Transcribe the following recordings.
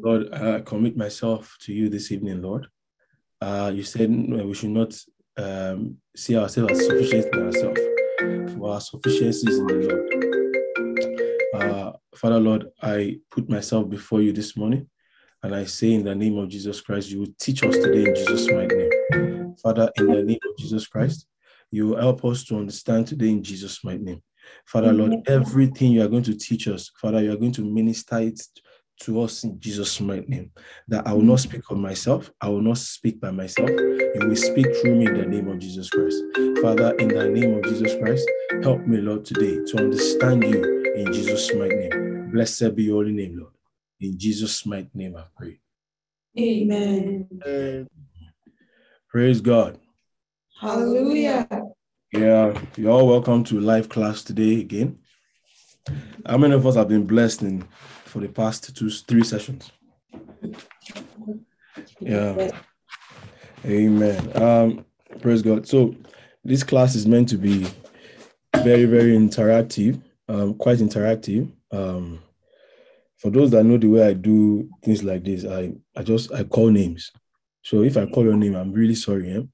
Lord, I commit myself to you this evening, Lord. Uh, you said we should not um, see ourselves as sufficient in ourselves, for our sufficiency is in the Lord. Uh, Father, Lord, I put myself before you this morning, and I say in the name of Jesus Christ, you will teach us today in Jesus' mighty name. Father, in the name of Jesus Christ, you will help us to understand today in Jesus' mighty name. Father, Lord, everything you are going to teach us, Father, you are going to minister it to us in Jesus' mighty name. That I will not mm. speak of myself, I will not speak by myself. You will speak through me in the name of Jesus Christ. Father, in the name of Jesus Christ, help me, Lord, today to understand you in Jesus' mighty name. Blessed be your holy name, Lord. In Jesus' mighty name, I pray. Amen. Praise God. Hallelujah. Yeah, you're all welcome to live class today again. How many of us have been blessed in for the past two, three sessions? Yeah. Amen. Um, praise God. So this class is meant to be very, very interactive, um, quite interactive. Um, for those that know the way I do things like this, I, I just I call names. So if I call your name, I'm really sorry.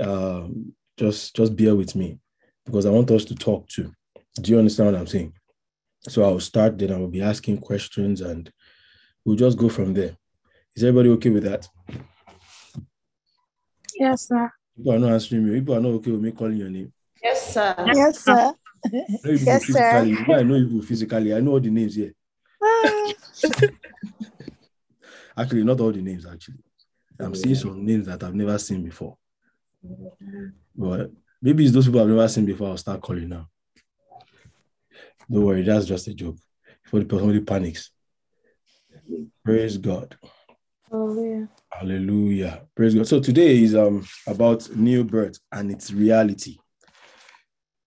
Eh? Um, just just bear with me because I want us to talk too. Do you understand what I'm saying? So I'll start, then I will be asking questions and we'll just go from there. Is everybody okay with that? Yes, sir. People are not answering me. People are not okay with me calling your name. Yes, sir. Yes, sir. I know Yes, sir. physically. I know you people physically. I know all the names here. Ah, Actually, not all the names, actually. I'm seeing some names that I've never seen before. But maybe it's those people I've never seen before. I'll start calling now. Don't worry, that's just a joke. Before the somebody panics. Praise God. Hallelujah. Hallelujah. Praise God. So today is um about new birth and its reality.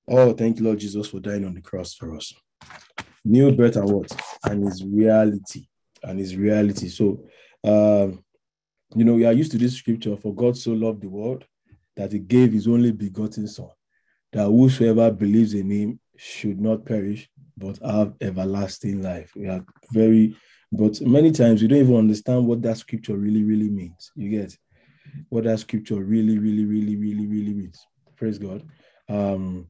Oh, thank you, Lord Jesus, for dying on the cross for us. New birth and what? And its reality. And its reality. So um, you know, we are used to this scripture for God so loved the world that he gave his only begotten son, that whosoever believes in him should not perish, but have everlasting life. We are very but many times we don't even understand what that scripture really, really means. You get what that scripture really, really, really, really, really means. Praise God. Um,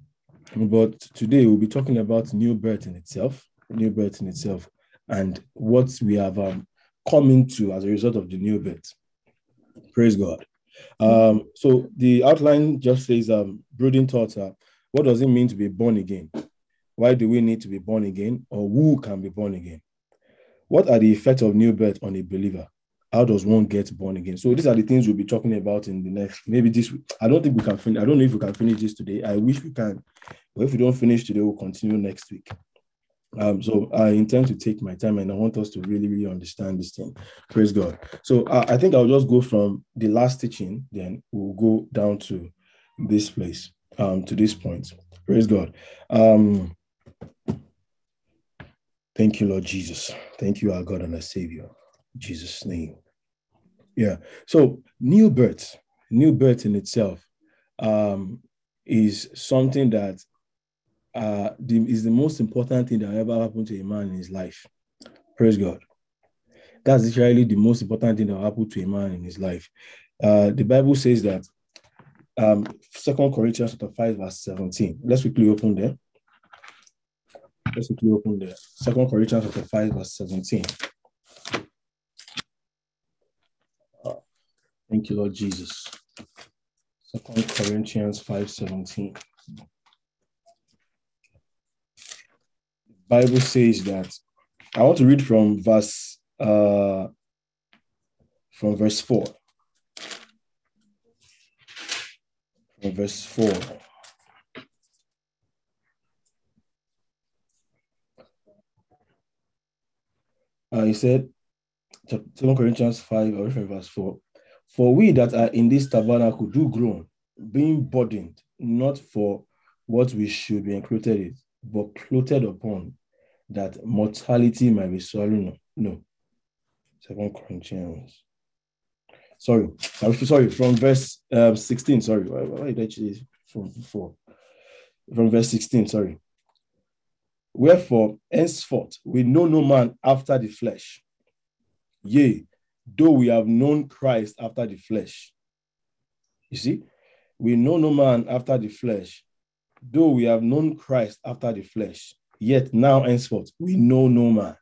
but today we'll be talking about new birth in itself, new birth in itself, and what we have um, come into as a result of the new birth. Praise God. Um, so the outline just says um, brooding thoughts are what does it mean to be born again? Why do we need to be born again? Or who can be born again? What are the effects of new birth on a believer? How does one get born again? So these are the things we'll be talking about in the next, maybe this, I don't think we can finish, I don't know if we can finish this today. I wish we can, but if we don't finish today, we'll continue next week. Um, so I intend to take my time and I want us to really, really understand this thing. Praise God. So uh, I think I'll just go from the last teaching, then we'll go down to this place, um, to this point. Praise God. Um, thank you, Lord Jesus. Thank you, our God and our Savior. In Jesus' name. Yeah. So new birth, new birth in itself um, is something that uh, the, is the most important thing that ever happened to a man in his life. Praise God. That's literally the most important thing that happened to a man in his life. Uh, the Bible says that um, Second Corinthians chapter 5, verse 17. Let's quickly open there. Let's quickly open there. Second Corinthians chapter 5, verse 17. Uh, thank you, Lord Jesus. Second Corinthians 5, 17. Bible says that I want to read from verse uh from verse 4. From verse 4. Uh, he said, 2 Corinthians 5, I verse 4. For we that are in this tabernacle do groan, being burdened, not for what we should be included in, but clothed upon, that mortality might be swallowed. No. Second Corinthians. Sorry, sorry, from verse um, 16. Sorry, why, did I choose from four? From verse 16, sorry. Wherefore, henceforth, we know no man after the flesh. Yea, though we have known Christ after the flesh. You see, we know no man after the flesh, though we have known Christ after the flesh. Yet now, henceforth, we know no man.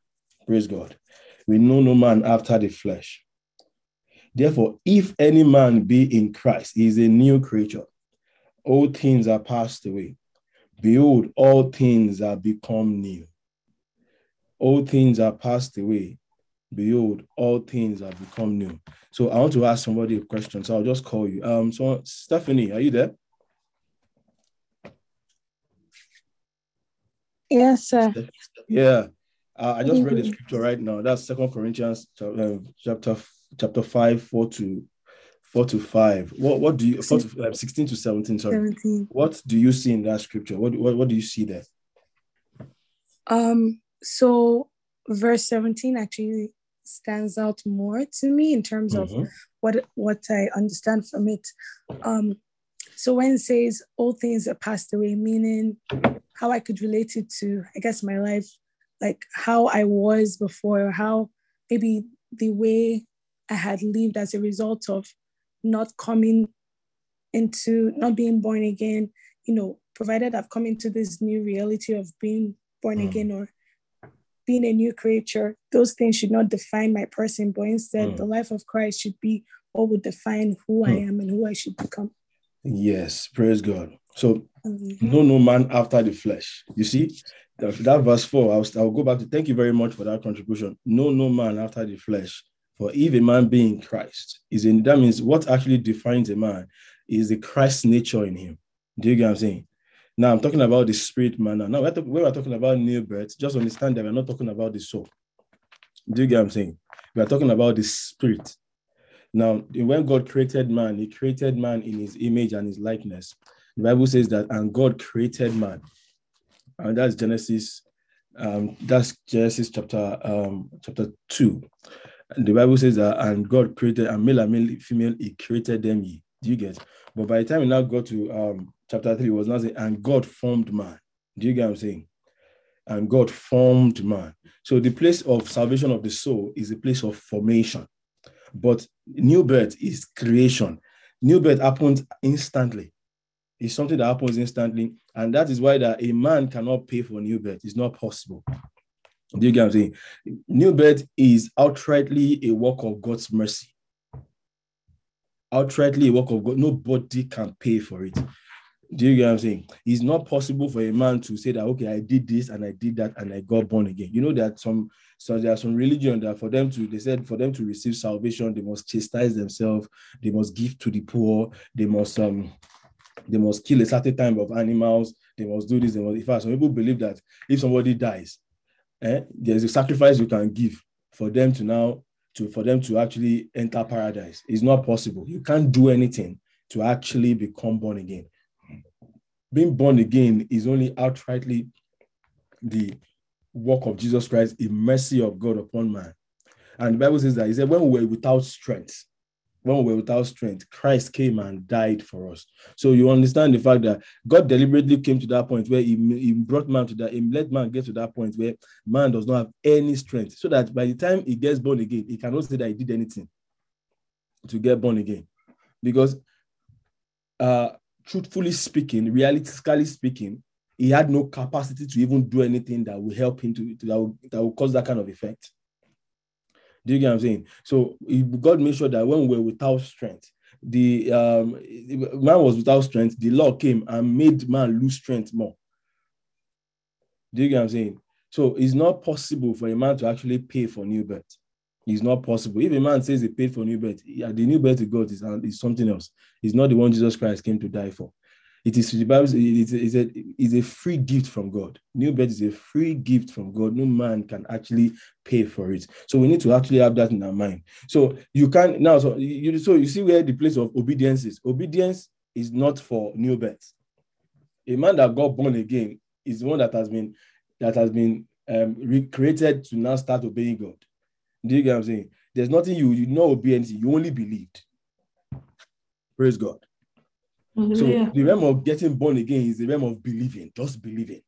Praise God. We know no man after the flesh. Therefore, if any man be in Christ, he is a new creature. All things are passed away. Behold, all things are become new. All things are passed away. Behold, all things are become new. So I want to ask somebody a question. So I'll just call you. Um, so Stephanie, are you there? Yes, sir. Yeah. Uh, I just read the scripture right now. That's Second Corinthians uh, chapter chapter five, four to four to five. What what do you four to, uh, sixteen to seventeen? Sorry. 17. What do you see in that scripture? What what, what do you see there? Um, so verse 17 actually stands out more to me in terms of Mhm. what what I understand from it. Um, so when it says all things are passed away, meaning how I could relate it to, I guess, my life, like how I was before, how maybe the way I had lived as a result of not coming into, not being born again, you know, provided I've come into this new reality of being born Mm. again or being a new creature, those things should not define my person, but instead, Mm. the life of Christ should be what would define who I Mm. am and who I should become. Yes, praise God. So Um, no no man after the flesh. You see that, that verse four. I'll, I'll go back to thank you very much for that contribution. No no man after the flesh. For if a man be in Christ, is in that means what actually defines a man is the Christ nature in him. Do you get what I'm saying? Now I'm talking about the spirit man. Now, we're talk- we're talking about new birth, just understand that we're not talking about the soul. Do you get what I'm saying? We are talking about the spirit. Now, when God created man, he created man in his image and his likeness. The Bible says that, and God created man. And that's Genesis, um, that's Genesis chapter um, chapter 2. The Bible says that, and God created, and male and male, female, he created them. Ye. Do you get? But by the time we now go to um, chapter 3, it was now saying, and God formed man. Do you get what I'm saying? And God formed man. So the place of salvation of the soul is a place of formation. But new birth is creation. New birth happens instantly. It's something that happens instantly. And that is why that a man cannot pay for new birth. It's not possible. Do you get what I'm saying? New birth is outrightly a work of God's mercy. Outrightly a work of God. Nobody can pay for it. Do you get what I'm saying? It's not possible for a man to say that, okay, I did this and I did that and I got born again. You know that some so there are some religion that for them to they said for them to receive salvation, they must chastise themselves, they must give to the poor, they must um they must kill a certain type of animals, they must do this, they must in fact some people believe that if somebody dies, eh, there's a sacrifice you can give for them to now to for them to actually enter paradise. It's not possible. You can't do anything to actually become born again. Being born again is only outrightly the work of Jesus Christ, a mercy of God upon man. And the Bible says that he said, when we were without strength, when we were without strength, Christ came and died for us. So you understand the fact that God deliberately came to that point where he, he brought man to that, he let man get to that point where man does not have any strength. So that by the time he gets born again, he cannot say that he did anything to get born again. Because uh truthfully speaking, realistically speaking, he had no capacity to even do anything that will help him to, to that, will, that will cause that kind of effect. Do you get what I'm saying? So God made sure that when we were without strength, the um, man was without strength, the law came and made man lose strength more. Do you get what I'm saying? So it's not possible for a man to actually pay for new birth. It's not possible. If a man says he paid for new birth, yeah, the new birth to God is, is something else. It's not the one Jesus Christ came to die for. It is the Bible. It's a, a, free gift from God. New birth is a free gift from God. No man can actually pay for it. So we need to actually have that in our mind. So you can now. So you so you see where the place of obedience is. Obedience is not for new birth. A man that got born again is the one that has been that has been um, recreated to now start obeying God. Do you get what I'm saying? There's nothing you you obey anything. You only believed. Praise God. So the realm of getting born again is the realm of believing, just believing.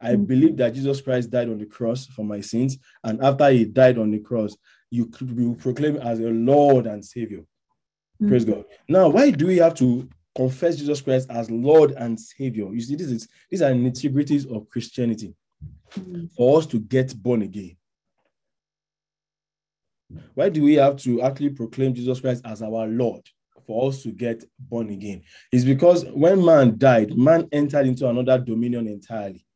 I Mhm. believe that Jesus Christ died on the cross for my sins, and after he died on the cross, you, you proclaim as a Lord and Savior. Mm. Praise God. Now, why do we have to confess Jesus Christ as Lord and Savior? You see, this is these are nitty-gritties of Christianity Mm. for us to get born again. Why do we have to actually proclaim Jesus Christ as our Lord for us to get born again? It's because when man died, man entered into another dominion entirely.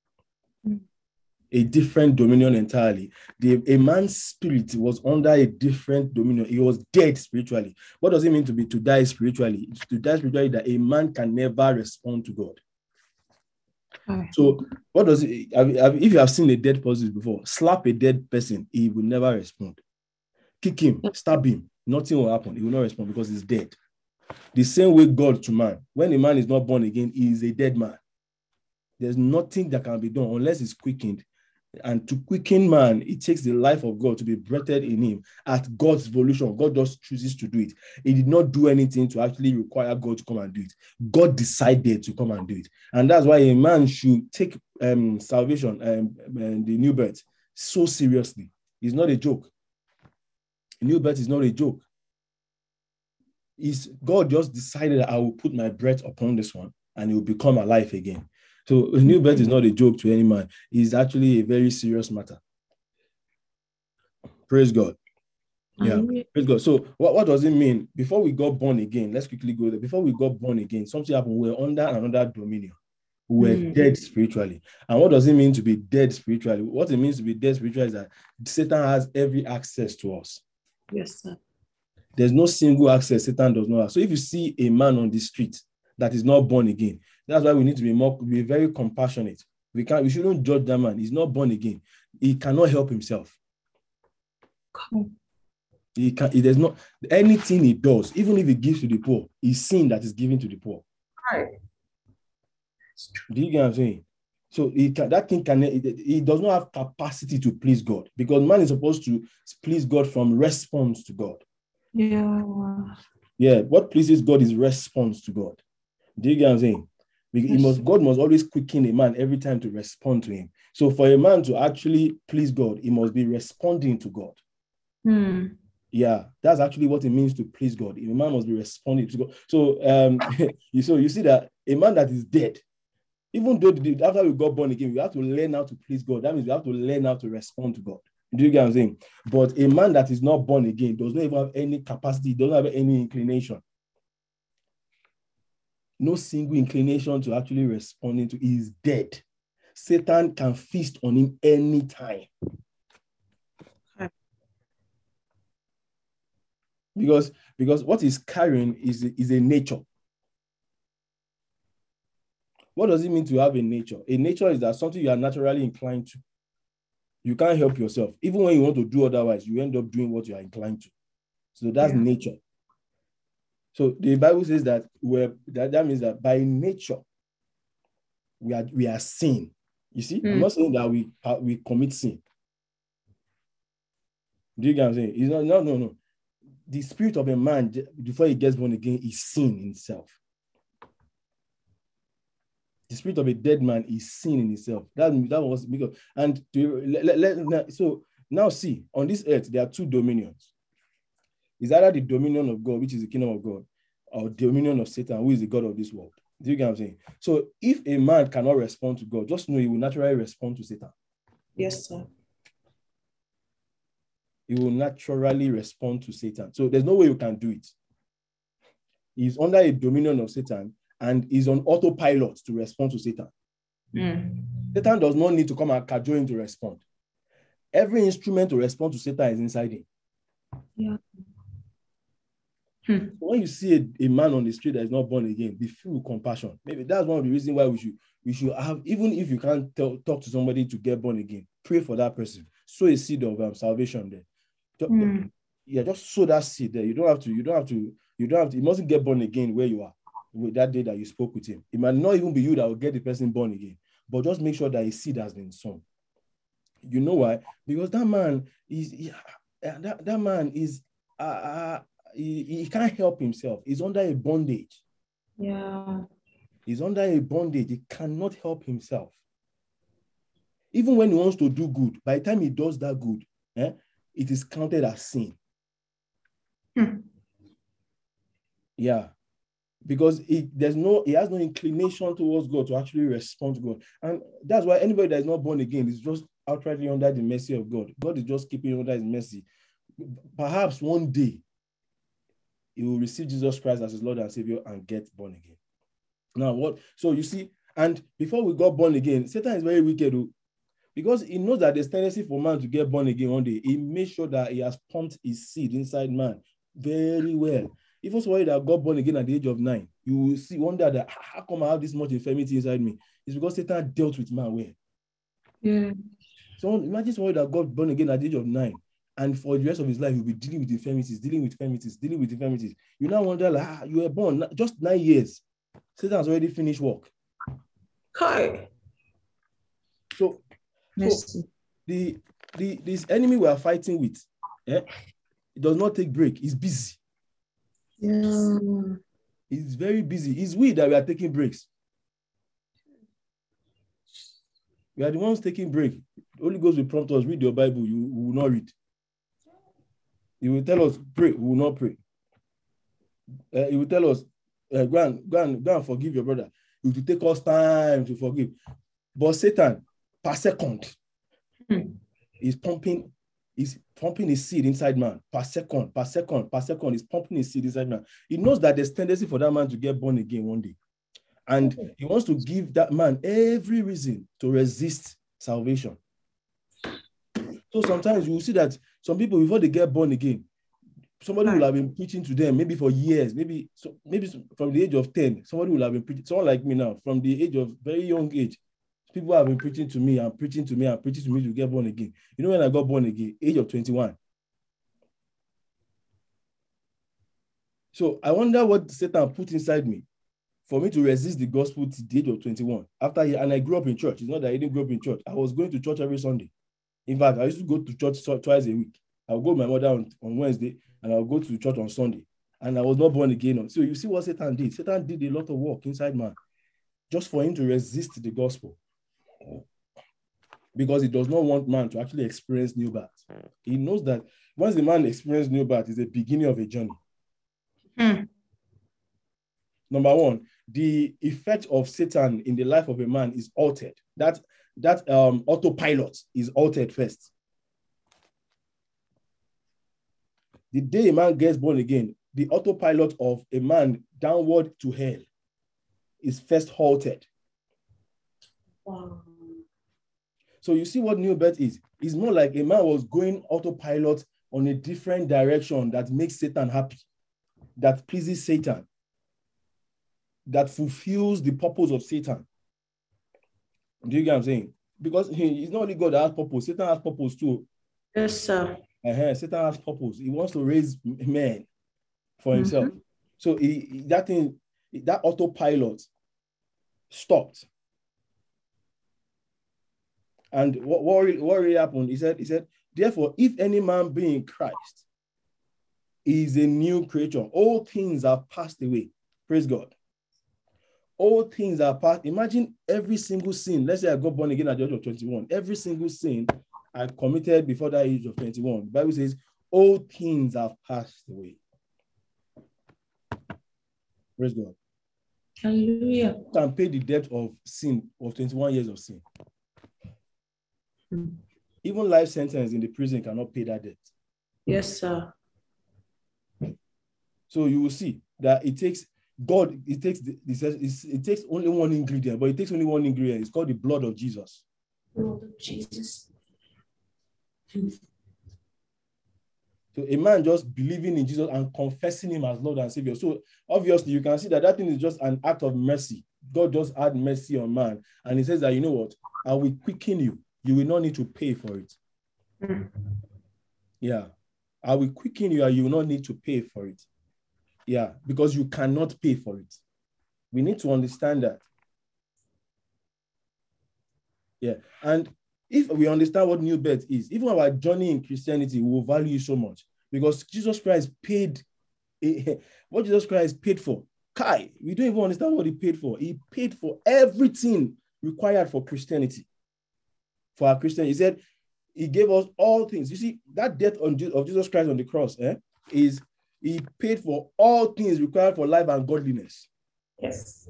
A different dominion entirely. The, a man's spirit was under a different dominion. He was dead spiritually. What does it mean to be to die spiritually? It's to die spiritually that a man can never respond to God. Okay. So, what does it? If you have seen a dead person before, slap a dead person, he will never respond. Kick him, stab him, nothing will happen. He will not respond because he's dead. The same way God to man. When a man is not born again, he is a dead man. There's nothing that can be done unless he's quickened. And to quicken man, it takes the life of God to be breathed in him at God's volition. God just chooses to do it. He did not do anything to actually require God to come and do it. God decided to come and do it. And that's why a man should take um, salvation um, and the new birth so seriously. It's not a joke. New birth is not a joke. Is God just decided I will put my breath upon this one and it will become alive again. So a new birth is not a joke to any man. It's actually a very serious matter. Praise God. Yeah. Praise God. So what, what does it mean? Before we got born again, let's quickly go there. Before we got born again, something happened. We were under another dominion. We were Mm. dead spiritually. And what does it mean to be dead spiritually? What it means to be dead spiritually is that Satan has every access to us. Yes, sir. There's no single access Satan does not have. So if you see a man on the street that is not born again, that's why we need to be more be very compassionate. We can't we shouldn't judge that man. He's not born again. He cannot help himself. Come. He can he does not anything he does, even if he gives to the poor, is sin that is given to the poor. Right. Do you get what I'm saying? So can, that thing can he does not have capacity to please God because man is supposed to please God from response to God. Yeah. Yeah, what pleases God is response to God. Do you get what I'm saying? Because must God must always quicken a man every time to respond to him. So for a man to actually please God, he must be responding to God. Hmm. Yeah, that's actually what it means to please God. A man must be responding to God. So um, you so you see that a man that is dead, even though after we got born again, we have to learn how to please God. That means we have to learn how to respond to God. Do you get what I'm saying? But a man that is not born again does not even have any capacity, doesn't have any inclination. No single inclination to actually responding to is dead. Satan can feast on him anytime. Okay. Because because what he's carrying is, is a nature. What does it mean to have a nature? A nature is that something you are naturally inclined to. You can't help yourself. Even when you want to do otherwise, you end up doing what you are inclined to. So that's Yeah. nature. So the Bible says that we're, that, that means that by nature, we are we are sin. You see, I'm Mm. not saying that we uh, we commit sin. Do you get what I'm saying? It's not, no, no, no. The spirit of a man before he gets born again is sin in itself. The spirit of a dead man is sin in itself. That, that was because and to, let, let- let- so now see on this earth there are two dominions. It's either the dominion of God, which is the kingdom of God, or dominion of Satan, who is the God of this world. Do you get what I'm saying? So if a man cannot respond to God, just know he will naturally respond to Satan. Yes, sir. He will naturally respond to Satan. So there's no way you can do it. He's under a dominion of Satan and is on autopilot to respond to Satan. Hmm. Satan does not need to come and cajole him to respond. Every instrument to respond to Satan is inside him. Yeah. Hmm. When you see a, a man on the street that is not born again, be filled with compassion. Maybe that's one of the reasons why we should we should have, even if you can't tell, talk to somebody to get born again, pray for that person. Sow a seed of um, salvation there. Hmm. Yeah, just sow that seed there. You don't have to, you don't have to, you don't have to, you mustn't get born again where you are that day that you spoke with him. It might not even be you that will get the person born again, but just make sure that a seed has been sown. You know why? Because that man is yeah, uh, that, that man is uh, uh he, he can't help himself. He's under a bondage. Yeah. He's under a bondage. He cannot help himself. Even when he wants to do good, by the time he does that good, eh, it is counted as sin. Hmm. Yeah. Because it there's no, he has no inclination towards God to actually respond to God. And that's why anybody that is not born again is just outrightly under the mercy of God. God is just keeping under his mercy. Perhaps one day he will receive Jesus Christ as his Lord and Savior and get born again. Now, what so you see, and before we got born again, Satan is very wicked oh, because he knows that there's tendency for man to get born again one day. He makes sure that he has pumped his seed inside man very well. Even somebody that got born again at the age of nine, you will see wonder that "Ah, how come I have this much infirmity inside me? It's because Satan dealt with man well. Yeah. So imagine somebody that got born again at the age of nine, and for the rest of his life, he'll be dealing with infirmities, dealing with infirmities, dealing with infirmities. You now wonder, like, ah, you were born just nine years. Satan has already finished work. Kai. So Mercy. the the this enemy we are fighting with, eh, it does not take break. He's busy. Yeah. He's very busy. It's we that we are taking breaks. We are the ones taking break. Holy Ghost will prompt us, read your Bible. You will not read. He will tell us, pray, we will not pray. Uh, he will tell us, uh, go, and, go, and, go and forgive your brother. It will take us time to forgive. But Satan, per second, Hmm. is pumping, is pumping his seed inside man. Per second, per second, per second, is pumping his seed inside man. He knows that there's tendency for that man to get born again one day. And he wants to give that man every reason to resist salvation. So sometimes you will see that some people, before they get born again, somebody will have been preaching to them maybe for years, maybe so maybe from the age of 10, somebody will have been preaching, someone like me now, from the age of very young age, people have been preaching to me and preaching to me and preaching to me to get born again. You know, when I got born again, age of 21. So I wonder what Satan put inside me for me to resist the gospel to the age of 21. After and I grew up in church. It's not that I didn't grow up in church. I was going to church every Sunday. In fact, I used to go to church twice a week. I'll go with my mother on, on Wednesday and I'll go to church on Sunday. And I was not born again. So you see what Satan did. Satan did a lot of work inside man just for him to resist the gospel. Because he does not want man to actually experience new birth. He knows that once the man experiences new birth, it's the beginning of a journey. Hmm. Number one, the effect of Satan in the life of a man is altered. That that um, autopilot is altered first. The day a man gets born again, the autopilot of a man downward to hell is first halted. Wow. So you see what new birth is. It's more like a man was going autopilot on a different direction that makes Satan happy, that pleases Satan, that fulfills the purpose of Satan. Do you get what I'm saying? Because he, it's not only God that has purpose, Satan has purpose too. Yes, sir. Uh-huh. Satan has purpose. He wants to raise men for himself. So he, he- that thing, that autopilot stopped. And what, what, really, what really happened? He said, he said, therefore, if any man be in Christ, he is a new creature. All things are passed away. Praise God. All things are past. Imagine every single sin. Let's say I got born again at the age of 21. Every single sin I committed before that age of 21. The Bible says, all things have passed away. Praise God. Hallelujah. You can pay the debt of sin of 21 years of sin. Even life sentence in the prison cannot pay that debt. Yes, sir. So you will see that it takes God, it takes the- it says it takes only one ingredient, but it takes only one ingredient. It's called the blood of Jesus. Lord of Jesus. So a man just believing in Jesus and confessing him as Lord and Savior. So obviously you can see that that thing is just an act of mercy. God just had mercy on man, and He says that you know what, I will quicken you. You will not need to pay for it. Mm. Yeah, I will quicken you, and you will not need to pay for it. Yeah, because you cannot pay for it. We need to understand that. Yeah, and if we understand what new birth is, even our journey in Christianity will value so much because Jesus Christ paid what Jesus Christ paid for. Kai, we don't even understand what he paid for. He paid for everything required for Christianity. For our Christian, he said, he gave us all things. You see, that death on of Jesus Christ on the cross eh, is he paid for all things required for life and godliness. Yes.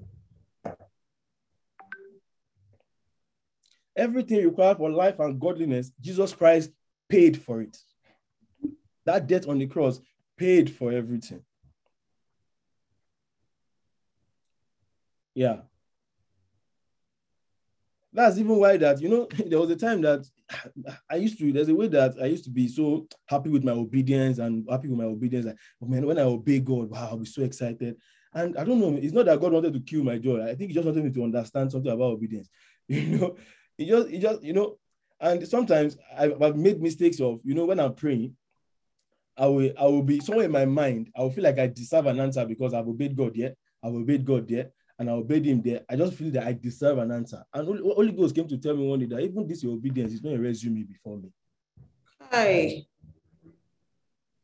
Everything required for life and godliness, Jesus Christ paid for it. That death on the cross paid for everything. Yeah. That's even why that, you know, there was a time that I used to, there's a way that I used to be so happy with my obedience and happy with my obedience. Like, oh man, when I obey God, wow, I'll be so excited. And I don't know, it's not that God wanted to kill my joy. I think he just wanted me to understand something about obedience. You know, he just, he just, you know, and sometimes I've, I've made mistakes of, you know, when I'm praying, I will, I will be somewhere in my mind, I will feel like I deserve an answer because I've obeyed God, yeah. I've obeyed God there and I obeyed him there. I just feel that I deserve an answer. And Holy, Holy Ghost came to tell me one day that even this obedience is not a resume before me. Hi.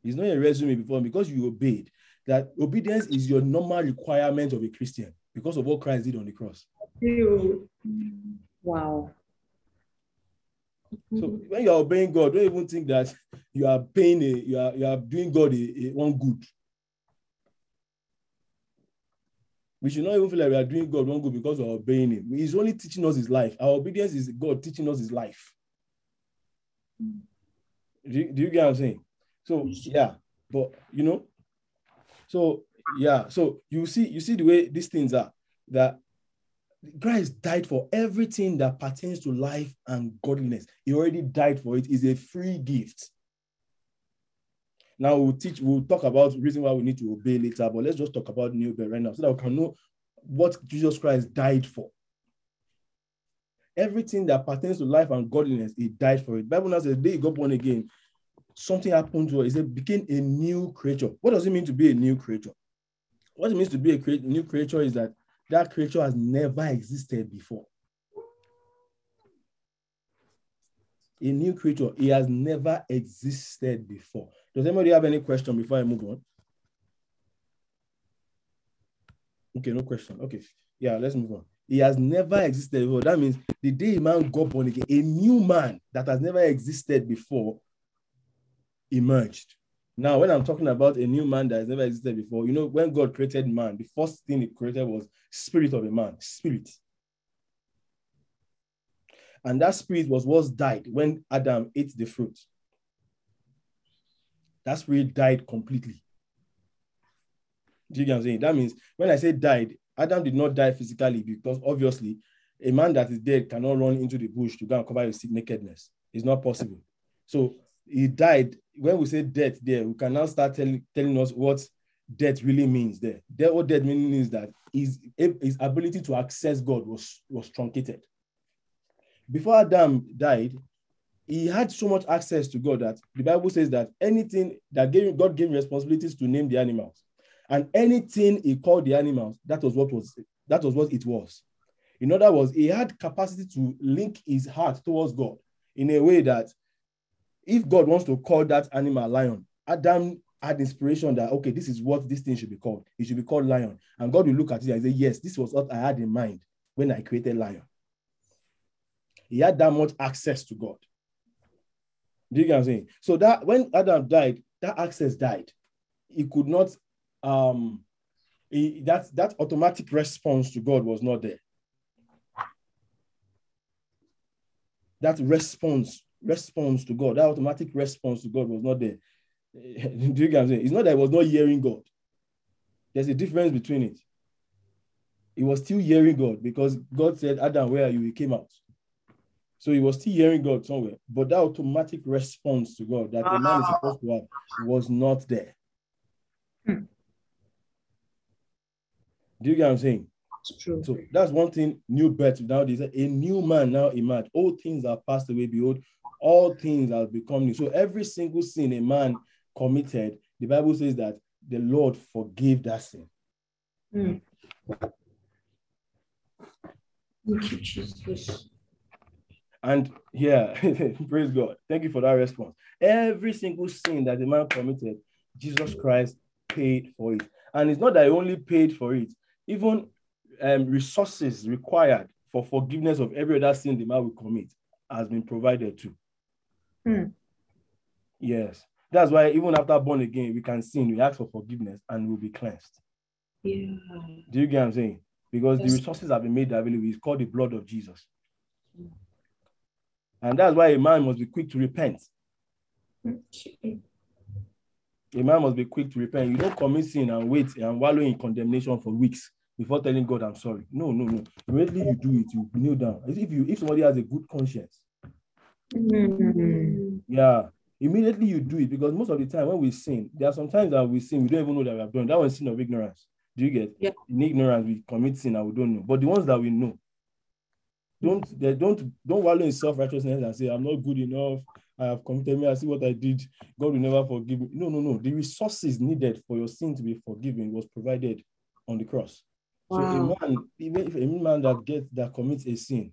It's not a resume before me because you obeyed. That obedience is your normal requirement of a Christian because of what Christ did on the cross. Wow. So when you are obeying God, don't even think that you are paying a, you are you are doing God a, a one good. We should not even feel like we are doing God one good because we are obeying Him. He's only teaching us His life. Our obedience is God teaching us His life. Do you, do you get what I'm saying? So yeah, but you know, so yeah, so you see, you see the way these things are that Christ died for everything that pertains to life and godliness. He already died for it. It's a free gift. Now we'll teach, we'll talk about reason why we need to obey later, but let's just talk about new birth right now so that we can know what Jesus Christ died for. Everything that pertains to life and godliness, he died for it. Bible now says the day he got born again, something happened to her. He became a new creature. What does it mean to be a new creature? What it means to be a cre- new creature is that that creature has never existed before. A new creature, it has never existed before. Does anybody have any question before I move on? Okay, no question. Okay, yeah, let's move on. He has never existed before. That means the day a man got born again, a new man that has never existed before emerged. Now, when I'm talking about a new man that has never existed before, you know, when God created man, the first thing he created was spirit of a man, spirit. And that spirit was what died when Adam ate the fruit. That spirit died completely. Do you get what I'm saying? That means when I say died, Adam did not die physically because obviously a man that is dead cannot run into the bush to go and cover his nakedness. It's not possible. So he died. When we say death there, we can now start telling, telling us what death really means there. There, what death means is that his, his ability to access God was, was truncated. Before Adam died, he had so much access to God that the Bible says that anything that gave, God gave him responsibilities to name the animals. And anything he called the animals, that was what was that was what it was. In other words, he had capacity to link his heart towards God in a way that if God wants to call that animal lion, Adam had inspiration that okay, this is what this thing should be called. It should be called lion. And God will look at it and say, Yes, this was what I had in mind when I created lion. He had that much access to God. Do you get what I'm saying? So that when Adam died, that access died. He could not um he, that that automatic response to God was not there. That response response to God, that automatic response to God was not there. Do you get what I'm saying? It's not that he was not hearing God. There's a difference between it. He was still hearing God because God said, Adam, where are you? He came out. So he was still hearing God somewhere, but that automatic response to God that a man is supposed to have was not there. Hmm. Do you get what I'm saying? It's true. So that's one thing. New birth now. There's a, a new man now emerged. All things are passed away. Behold, all things have become new. So every single sin a man committed, the Bible says that the Lord forgave that sin. Hmm. Thank you, Jesus. And yeah, praise God. Thank you for that response. Every single sin that the man committed, Jesus Christ paid for it. And it's not that he only paid for it, even um, resources required for forgiveness of every other sin the man will commit has been provided too. Hmm. Yes. That's why even after born again, we can sin, we ask for forgiveness, and we'll be cleansed. Yeah. Do you get what I'm saying? Because Yes. the resources have been made available. It's called the blood of Jesus. And that's why a man must be quick to repent. Okay. A man must be quick to repent. You don't commit sin and wait and wallow in condemnation for weeks before telling God, I'm sorry. No, no, no. Immediately you do it, you kneel down. As If you if somebody has a good conscience, Mm. yeah, immediately you do it because most of the time when we sin, there are some times that we sin, we don't even know that we have done. That was sin of ignorance. Do you get? Yeah. In ignorance, we commit sin and we don't know. But the ones that we know, don't they don't don't wallow in self-righteousness and say, I'm not good enough. I have committed me. I see what I did. God will never forgive me. No, no, no. The resources needed for your sin to be forgiven was provided on the cross. So a man, even if a man that gets that commits a sin,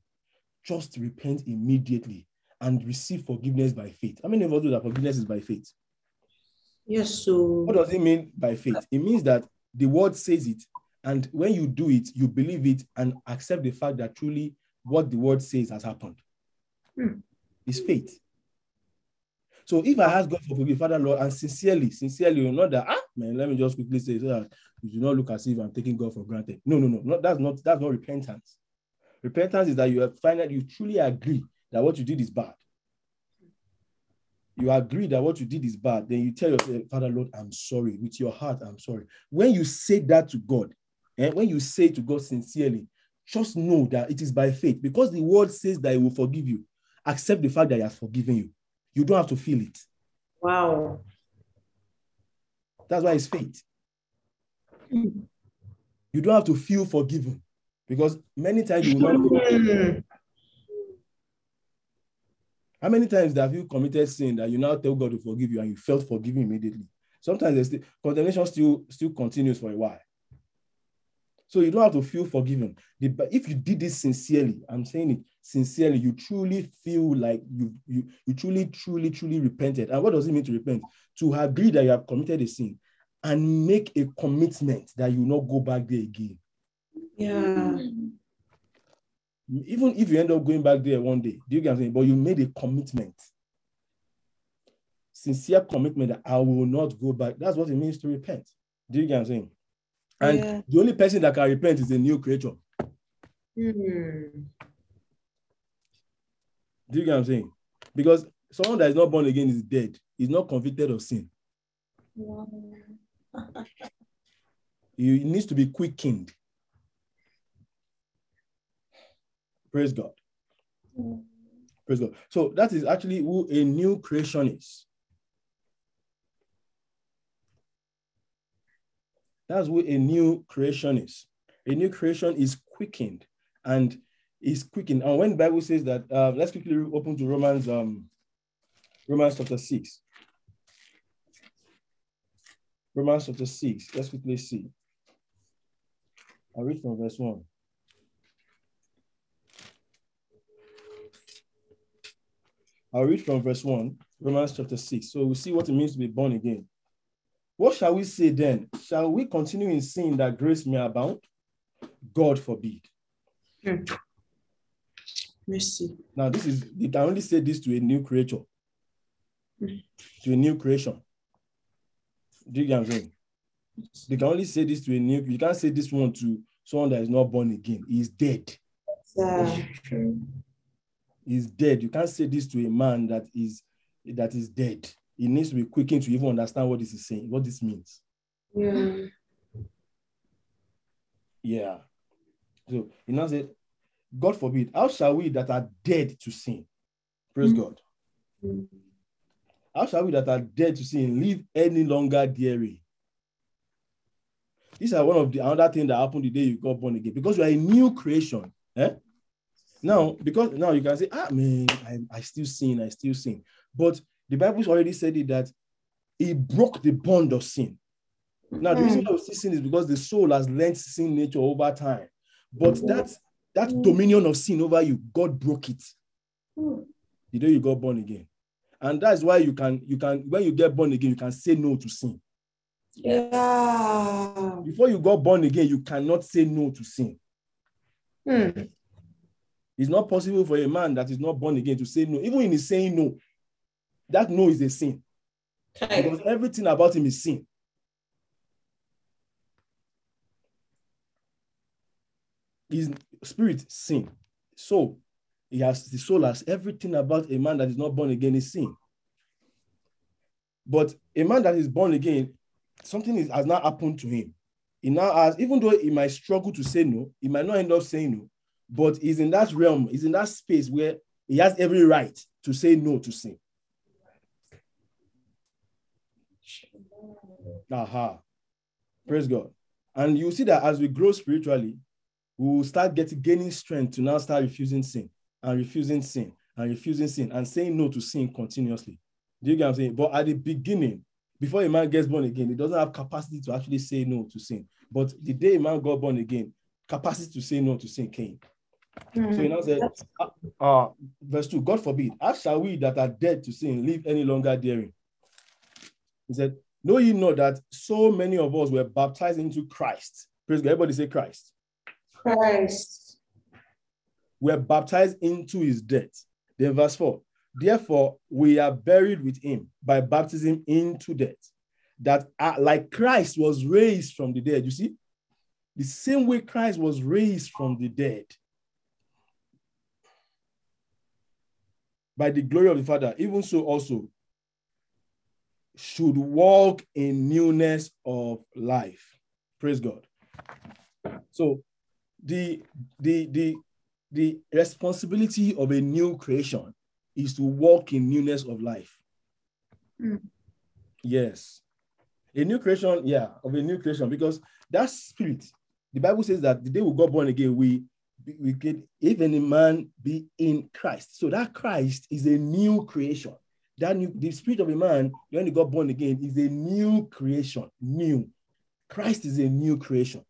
just repent immediately and receive forgiveness by faith. How many of us know that forgiveness is by faith? Yes, so What does it mean by faith? It means that the word says it, and when you do it, you believe it and accept the fact that truly what the word says has happened. Hmm. It's faith. So if I ask God for forgiveness, Father Lord, and sincerely, sincerely, you're not that ah man, let me just quickly say so that you do not look as if I'm taking God for granted. No, no, no, not, that's not that's not repentance. Repentance is that you have that you truly agree that what you did is bad. You agree that what you did is bad, then you tell yourself, Father Lord, I'm sorry. With your heart, I'm sorry. When you say that to God, and when you say to God sincerely, just know that it is by faith because the word says that He will forgive you. Accept the fact that He has forgiven you. You don't have to feel it. wow. That's why it's faith. You don't have to feel forgiven because many times you will not. How many times have you committed sin that you now tell God to forgive you and you felt forgiven immediately? Sometimes still, condemnation still still continues for a while. So you don't have to feel forgiven. But if you did this sincerely, I'm saying it sincerely, you truly feel like you you you truly truly truly repented. And what does it mean to repent? To agree that you have committed a sin and make a commitment that you will not go back there again. Yeah. even if you end up going back there one day, do you get what I'm saying? But you made a commitment. Sincere commitment that I will not go back. That's what it means to repent. Do you get what I'm saying? And Yeah. the only person that can repent is a new creature. Mm. Do you get what I'm saying? Because someone that is not born again is dead. He's not convicted of sin. He needs to be quickened. Praise God. Praise God. So that is actually who a new creation is. That's who a new creation is. A new creation is quickened and is quickened. And when the Bible says that, uh, let's quickly open to Romans, um, Romans chapter 6. Romans chapter 6. Let's quickly see. I'll read from verse 1. I'll read from verse 1, Romans chapter 6. So we'll see what it means to be born again. What shall we say then? Shall we continue in sin that grace may abound? God forbid. Hmm. Mercy. Now, this is, you can only say this to a new creature, hmm. to a new creation. Do you get what I'm saying? They can only say this to a new, you can't say this one to someone that is not born again. He's dead. Yeah. He's dead. You can't say this to a man that is that is dead. He needs to be quickened to even understand what this is saying, what this means. Yeah. Yeah. So he now said, God forbid, how shall we that are dead to sin? Praise Mm. God. How shall we that are dead to sin live any longer therein? These are one of the another thing that happened the day you got born again because you are a new creation. Eh? Now, because now you can say, ah, man, I, I still sin, I still sin. But the Bible's already said it that he broke the bond of sin. Now, the hmm. reason of sin is because the soul has learned sin nature over time. But hmm. that, that dominion of sin over you, God broke it hmm. the day you got born again. And that's why you can, you can, when you get born again, you can say no to sin. Yeah. Before you got born again, you cannot say no to sin. Mm. It's not possible for a man that is not born again to say no. Even in his saying no, that no is a sin because everything about him is sin. His spirit, sin. So he has the soul has everything about a man that is not born again is sin. But a man that is born again, something is, has not happened to him. He now has, even though he might struggle to say no, he might not end up saying no, but he's in that realm, he's in that space where he has every right to say no to sin. Aha. Praise God. And you see that as we grow spiritually, we will start getting gaining strength to now start refusing sin and refusing sin and refusing sin and saying no to sin continuously. Do you get what I'm saying? But at the beginning, before a man gets born again, he doesn't have capacity to actually say no to sin. But the day a man got born again, capacity to say no to sin came. Mm-hmm. So he now said, uh, uh, verse 2, God forbid, how shall we that are dead to sin live any longer daring? He said, You know ye not that so many of us were baptized into Christ? Praise God. Everybody say Christ. Christ. We're baptized into his death. Then verse 4. Therefore, we are buried with him by baptism into death, that uh, like Christ was raised from the dead. You see, the same way Christ was raised from the dead by the glory of the Father, even so also should walk in newness of life. Praise God. So the the the the responsibility of a new creation is to walk in newness of life. Mm. Yes. A new creation, yeah, of a new creation, because that spirit, the Bible says that the day we got born again, we we get if any man be in Christ. So that Christ is a new creation. That new the spirit of a man, when he got born again, is a new creation. New. Christ is a new creation.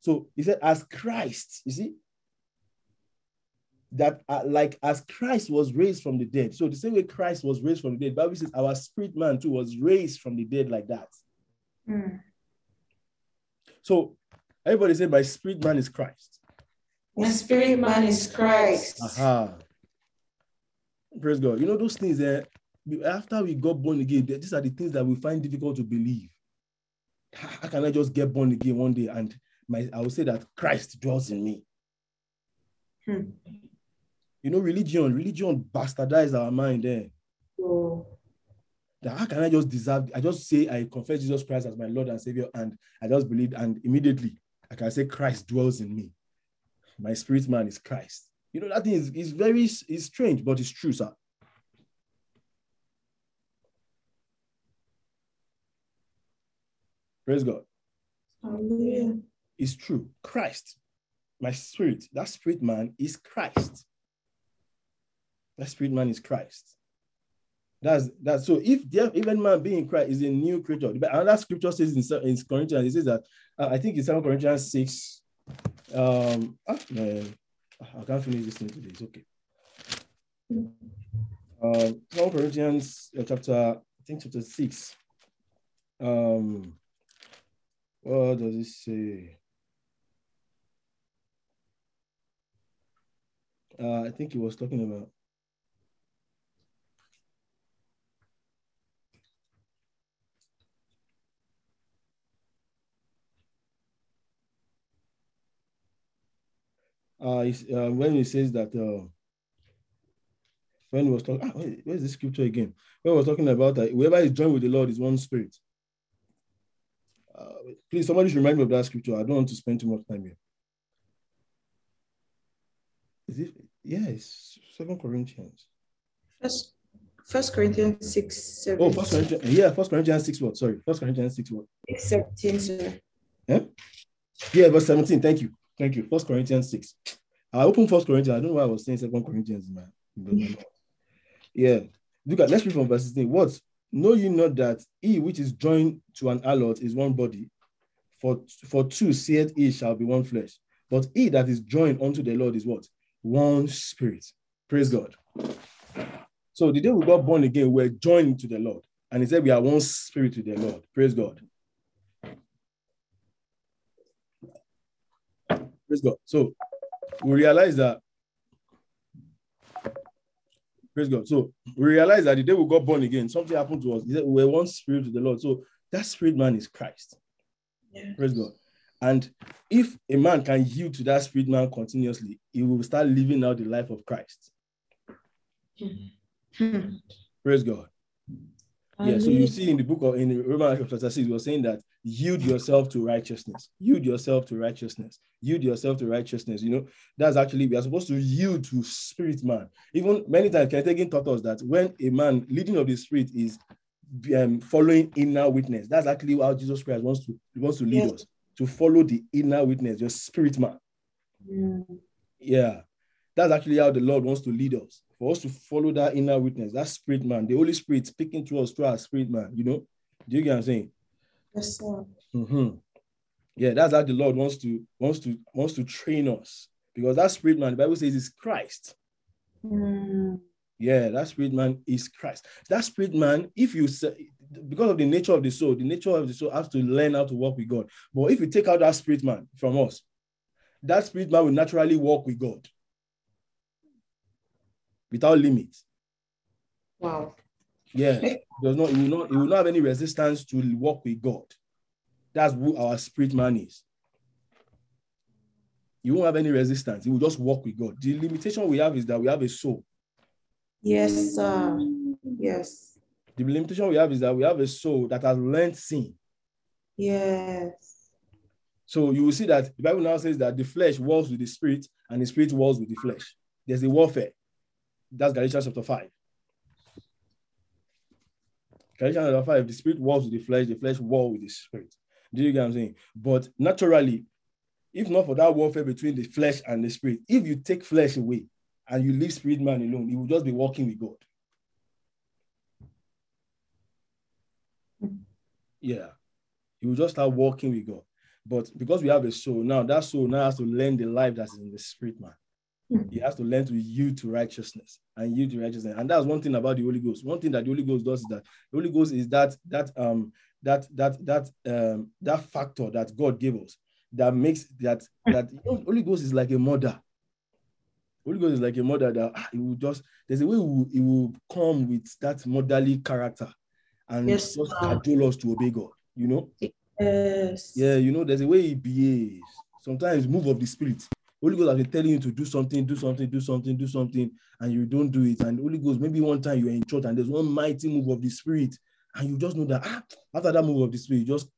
So he said, as Christ, you see, that uh, like as Christ was raised from the dead. So the same way Christ was raised from the dead, Bible says our spirit man too was raised from the dead like that. Mm. So everybody say my spirit man is Christ. My spirit man is Christ. Aha. Praise God. You know those things that after we got born again, these are the things that we find difficult to believe. How can I just get born again one day and my I will say that Christ dwells in me? Hmm. You know, religion, religion bastardized our mind there. Oh. That how can I just deserve? I just say I confess Jesus Christ as my Lord and Savior, and I just believe, and immediately I can say Christ dwells in me. My spirit man is Christ. You know, that thing is, is very is strange, but it's true, sir. Praise God. Hallelujah. It's true. Christ, my spirit, that spirit man is Christ. That spirit man is Christ. That's that. So if the even man being Christ is a new creature, but another scripture says in, in Corinthians, it says that uh, I think it's 7 Corinthians 6. Um, ah, I can't finish this thing today. It's okay. Um, 2 Corinthians uh, chapter, I think chapter 6. Um, what does it say? Uh, I think he was talking about. Uh, uh, when he says that uh, when he was talking, ah, where's the scripture again? When he was talking about that whoever is joined with the Lord is one spirit. Uh, please, somebody should remind me of that scripture. I don't want to spend too much time here. Is it? Yeah, it's Second Corinthians. First, First Corinthians six seven. Oh, First Corinthians. Yeah, First Corinthians six. What? Sorry, First Corinthians six. What? Six seventeen, sir. Yeah. Yeah, verse seventeen. Thank you. Thank you. First Corinthians 6. I opened First Corinthians. I don't know why I was saying Second Corinthians, man. yeah. Look at let's read from verse 16. What? Know you not that he which is joined to an allot is one body, for for two saith he shall be one flesh. But he that is joined unto the Lord is what? One spirit. Praise God. So the day we got born again, we're joined to the Lord. And he said we are one spirit to the Lord. Praise God. Praise God. So we realize that Praise God. So we realize that the day we got born again, something happened to us. We were one spirit with the Lord. So that spirit man is Christ. Yeah. Praise God. And if a man can yield to that spirit man continuously, he will start living out the life of Christ. Hmm. Praise God. Yeah, so you see in the book of in Romans chapter 6, was saying that yield yourself to righteousness, yield yourself to righteousness, yield yourself to righteousness. You know, that's actually we are supposed to yield to spirit man. Even many times, Kenneth taught us that when a man leading of the spirit is um, following inner witness, that's actually how Jesus Christ wants to wants to lead Yes. us to follow the inner witness, your spirit man. Hmm. Yeah, that's actually how the Lord wants to lead us. For us to follow that inner witness, that spirit man, the Holy Spirit speaking to us through our spirit man. You know, do you get what I'm saying? Yes, sir. Mhm. Yeah, that's how the Lord wants to wants to wants to train us because that spirit man, the Bible says, is Christ. Hmm. Yeah, that spirit man is Christ. That spirit man, if you say because of the nature of the soul, the nature of the soul has to learn how to walk with God. But if you take out that spirit man from us, that spirit man will naturally walk with God without limit. Wow. Yeah, does not, it will not, it will not have any resistance to walk with God. That's who our spirit man is. You won't have any resistance. He will just walk with God. The limitation we have is that we have a soul. Yes, sir. Yes. The limitation we have is that we have a soul that has learned sin. Yes. So you will see that the Bible now says that the flesh wars with the spirit and the spirit wars with the flesh. There's a warfare. That's Galatians chapter 5. Galatians chapter 5, the spirit wars with the flesh, the flesh war with the spirit. Do you get what I'm saying? But naturally, if not for that warfare between the flesh and the spirit, if you take flesh away and you leave spirit man alone, he will just be walking with God. Yeah. He will just start walking with God. But because we have a soul, now that soul now has to learn the life that's in the spirit man. He has to learn to yield to righteousness and yield to righteousness. And that's one thing about the Holy Ghost. One thing that the Holy Ghost does is that the Holy Ghost is that that um that that that um that factor that God gave us that makes that that you know, Holy Ghost is like a mother. Holy Ghost is like a mother that ah, it will just there's a way it will, it will come with that motherly character and Yes, just cajole us to obey God. You know, Yes. yeah, you know, there's a way he behaves. Sometimes move of the spirit. Holy Ghost has been telling you to do something, do something, do something, do something, and you don't do it. And Holy Ghost, maybe one time you're in church and there's one mighty move of the spirit, and you just know that ah, after that move of the spirit, you just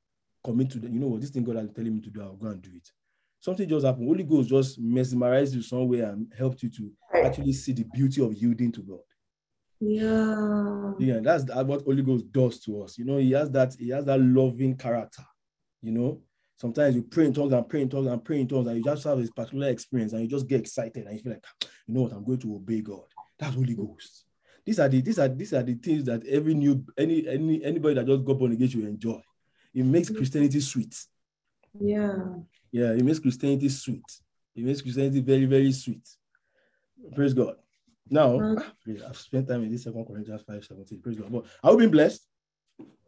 commit to the, you know what, this thing God has been telling me to do, I'll go and do it. Something just happened. Holy Ghost just mesmerized you somewhere and helped you to actually see the beauty of yielding to God. Yeah. Yeah, that's what Holy Ghost does to us. You know, he has that, he has that loving character. You know, sometimes you pray in tongues and pray in tongues and pray in tongues, and you just have this particular experience and you just get excited and you feel like, you know what, I'm going to obey God. That's Holy Ghost. These are the these are these are the things that every new any any anybody that just got born again should enjoy. It makes Christianity sweet. Yeah. Yeah, it makes Christianity sweet. It makes Christianity very, very sweet. Praise God. Now, Mm. ah, I've spent time in this second Corinthians 5 17. Praise God. But are we being blessed?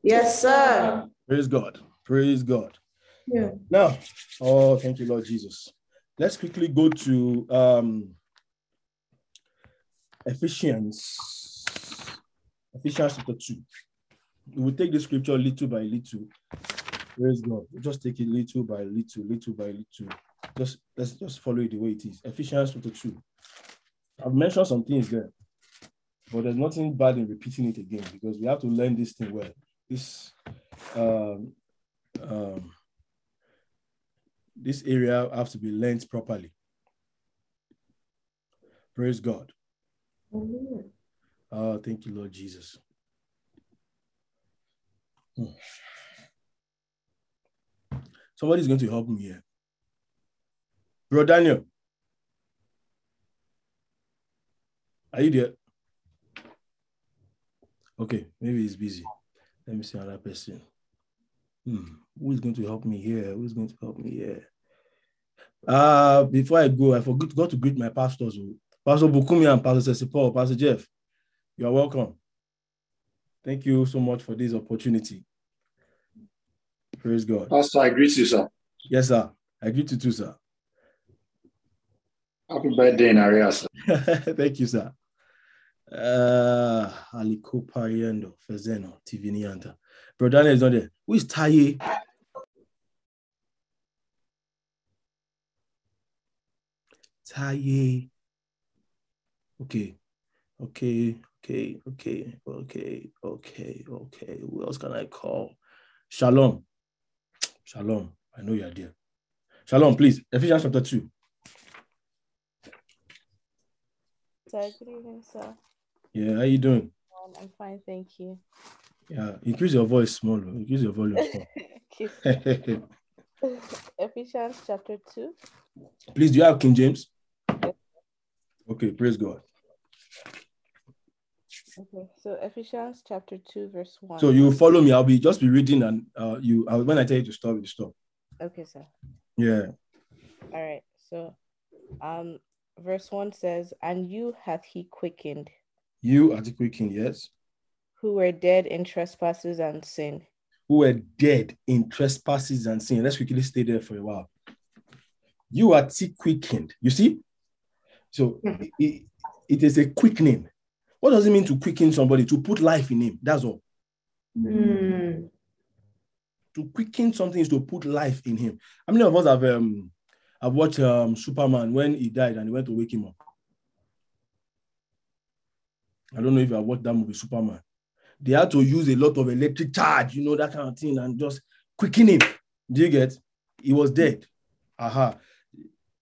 Yes, sir. Praise God. Praise God. Yeah. Now, oh, thank you, Lord Jesus. Let's quickly go to um, Ephesians, Ephesians chapter 2. We will take the scripture little by little. Praise God. We'll just take it little by little, little by little. Just let's just follow it the way it is. Ephesians chapter 2. I've mentioned some things there, but there's nothing bad in repeating it again because we have to learn this thing well. This um, um, this area has to be learned properly. Praise God. Oh, thank you, Lord Jesus. Hmm. Somebody's going to help me here. Bro Daniel. Are you there? Okay, maybe he's busy. Let me see another person. Hmm. Who is going to help me here? Who is going to help me here? Uh, before I go, I forgot to greet my pastors. oh. Pastor Bukumi and Pastor Sesipol, Pastor Jeff. You are welcome. Thank you so much for this opportunity. Praise God. Pastor, I greet you, sir. Yes, sir. I greet you too, sir. Happy birthday in sir. Thank you, sir. Uh, Aliko Pariendo, Fezeno, Tivinianta. Bro Daniel is not there. Who is Taye? Taye. Okay. Okay. Okay. Okay. Okay. Okay. Okay. Who else can I call? Shalom. Shalom. I know you're there. Shalom, please. Ephesians chapter 2. Sir, good evening, sir. Yeah, how you doing? Um, I'm fine, thank you. Yeah, increase your voice small. Increase your volume. Ephesians chapter 2. please, do you have King James? Okay, praise God. Okay, so Ephesians chapter 2, verse 1. So you follow me. I'll be just be reading, and uh, you uh, when I tell you to stop, you stop. Okay, sir. Yeah. All right. So um verse 1 says, And you hath he quickened, You are the quick king, yes, who were dead in trespasses and sin, who were dead in trespasses and sin. Let's quickly stay there for a while. You are quickened. You see? So it- it- it is a quickening. What does it mean to quicken somebody? To put life in him. That's all. Mm. to quicken something is to put life in him. How many of us have um have watched um Superman when he died and he went to wake him up? I don't know if you have watched that movie, Superman. They had to use a lot of electric charge, you know, that kind of thing, and just quicken him. Do you get? He was dead. Aha.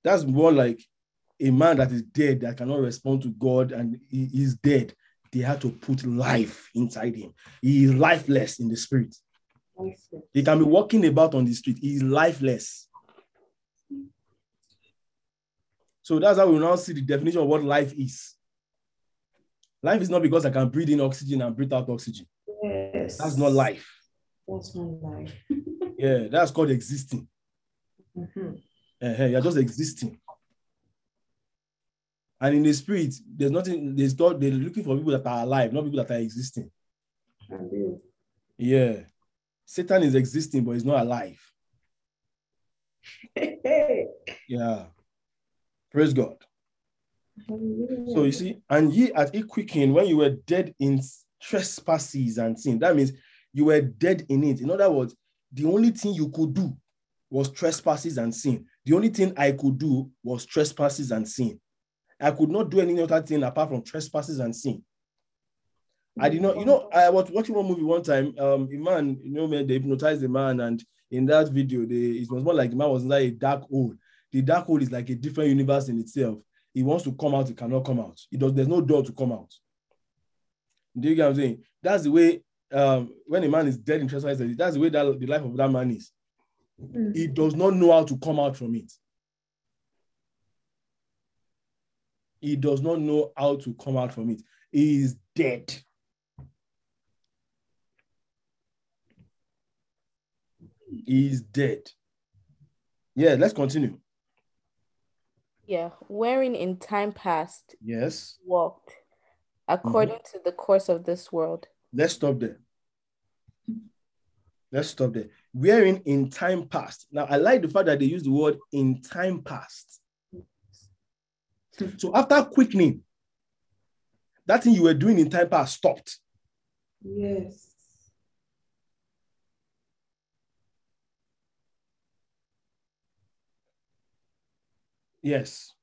That's more like a man that is dead that cannot respond to God and he is dead. They had to put life inside him. He is lifeless in the spirit. He can be walking about on the street. He is lifeless. So that's how we now see the definition of what life is. Life is not because I can breathe in oxygen and breathe out oxygen. Yes. That's not life. That's not life. Yeah, that's called existing. Mhm. Eh, eh, You're just existing. And in the spirit, there's nothing, there's God, they're looking for people that are alive, not people that are existing. Yeah. Satan is existing, but he's not alive. Yeah. Praise God. So you see, and ye at it quickened when you were dead in trespasses and sin. That means you were dead in it. In other words, the only thing you could do was trespasses and sin. The only thing I could do was trespasses and sin. I could not do any other thing apart from trespasses and sin. I did not, you know, I was watching one movie one time. Um, a man, you know, man, they hypnotized the man, and in that video, they it was more like the man was inside a dark hole. The dark hole is like a different universe in itself. He wants to come out, he cannot come out. It does, there's no door to come out. Do you get what I'm saying? That's the way um, when a man is dead in trespasses, that's the way that the life of that man is. Mm. He does not know how to come out from it. He does not know how to come out from it. He is dead. He is dead. Yeah, let's continue. Yeah, wherein in time past Yes, walked according to the course of this world, let's stop there. Let's stop there. Wherein in time past. Now, I like the fact that they use the word in time past. So after quickening, that thing you were doing in time past stopped. Yes. Yes.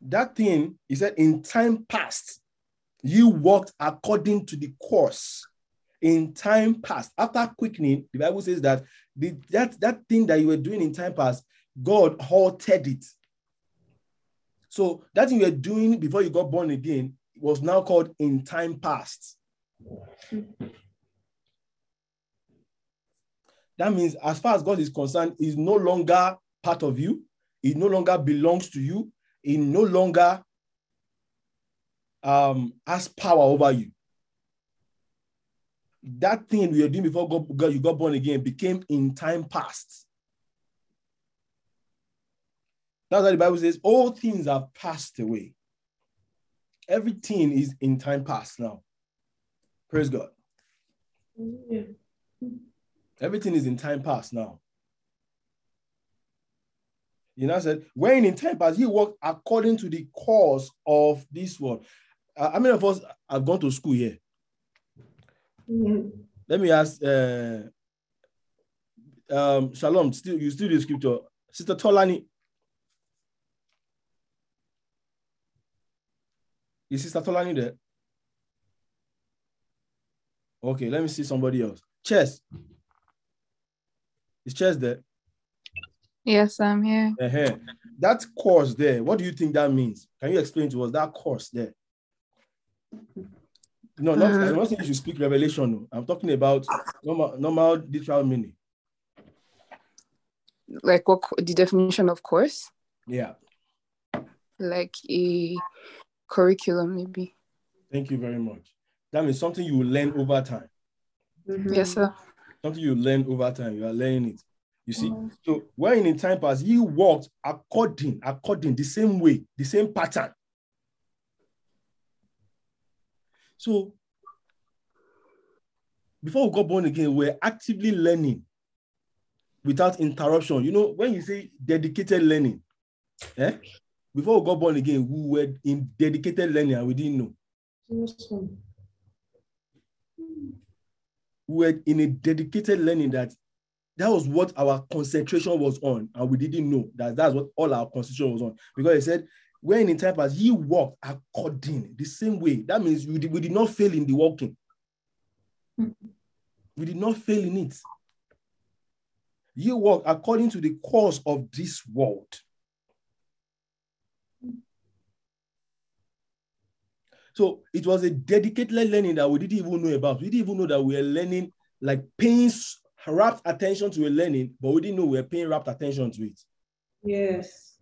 That thing, he said, in time past, you walked according to the course. In time past, after quickening, the Bible says that the, that, that thing that you were doing in time past, God halted it. So that thing you were doing before you got born again was now called in time past. That means, as far as God is concerned, is no longer part of you. It no longer belongs to you. It no longer um, has power over you. That thing we were doing before God, God- you got born again became in time past. That's why the Bible says all things have passed away. Everything is in time past now. Praise God. Yeah. Everything is in time past now. You know, I said, when in time past, he walked according to the course of this world. uh, how many of us have gone to school here? Let me ask. Uh, um, Shalom, still you still the scripture, Sister Tolani. Is Sister Tolani there? Okay, let me see somebody else. Chess. Is Chess there? Yes, I'm here. Uh-huh. That course there, what do you think that means? Can you explain to us that course there? No, not, I'm not saying you should speak revelation. no. I'm talking about normal, normal literal meaning. Like what the definition of course? Yeah. Like a curriculum, maybe. Thank you very much. That means something you will learn over time. Mhm. Yes, sir. Something you learn over time. You are learning it. You see. So when in time past, he walked according, according the same way, the same pattern. So before we got born again, we're actively learning without interruption. You know, when you say dedicated learning, eh? Before we got born again, we were in dedicated learning and we didn't know. Awesome. We were in a dedicated learning that that was what our concentration was on, and we didn't know that that's what all our concentration was on. Because he said, when in time past, he walked according the same way. That means we did, we did not fail in the walking. We did not fail in it. You walk according to the course of this world. So it was a dedicated learning that we didn't even know about. We didn't even know that we were learning, like paying rapt attention to a learning, but we didn't know we were paying rapt attention to it. Yes.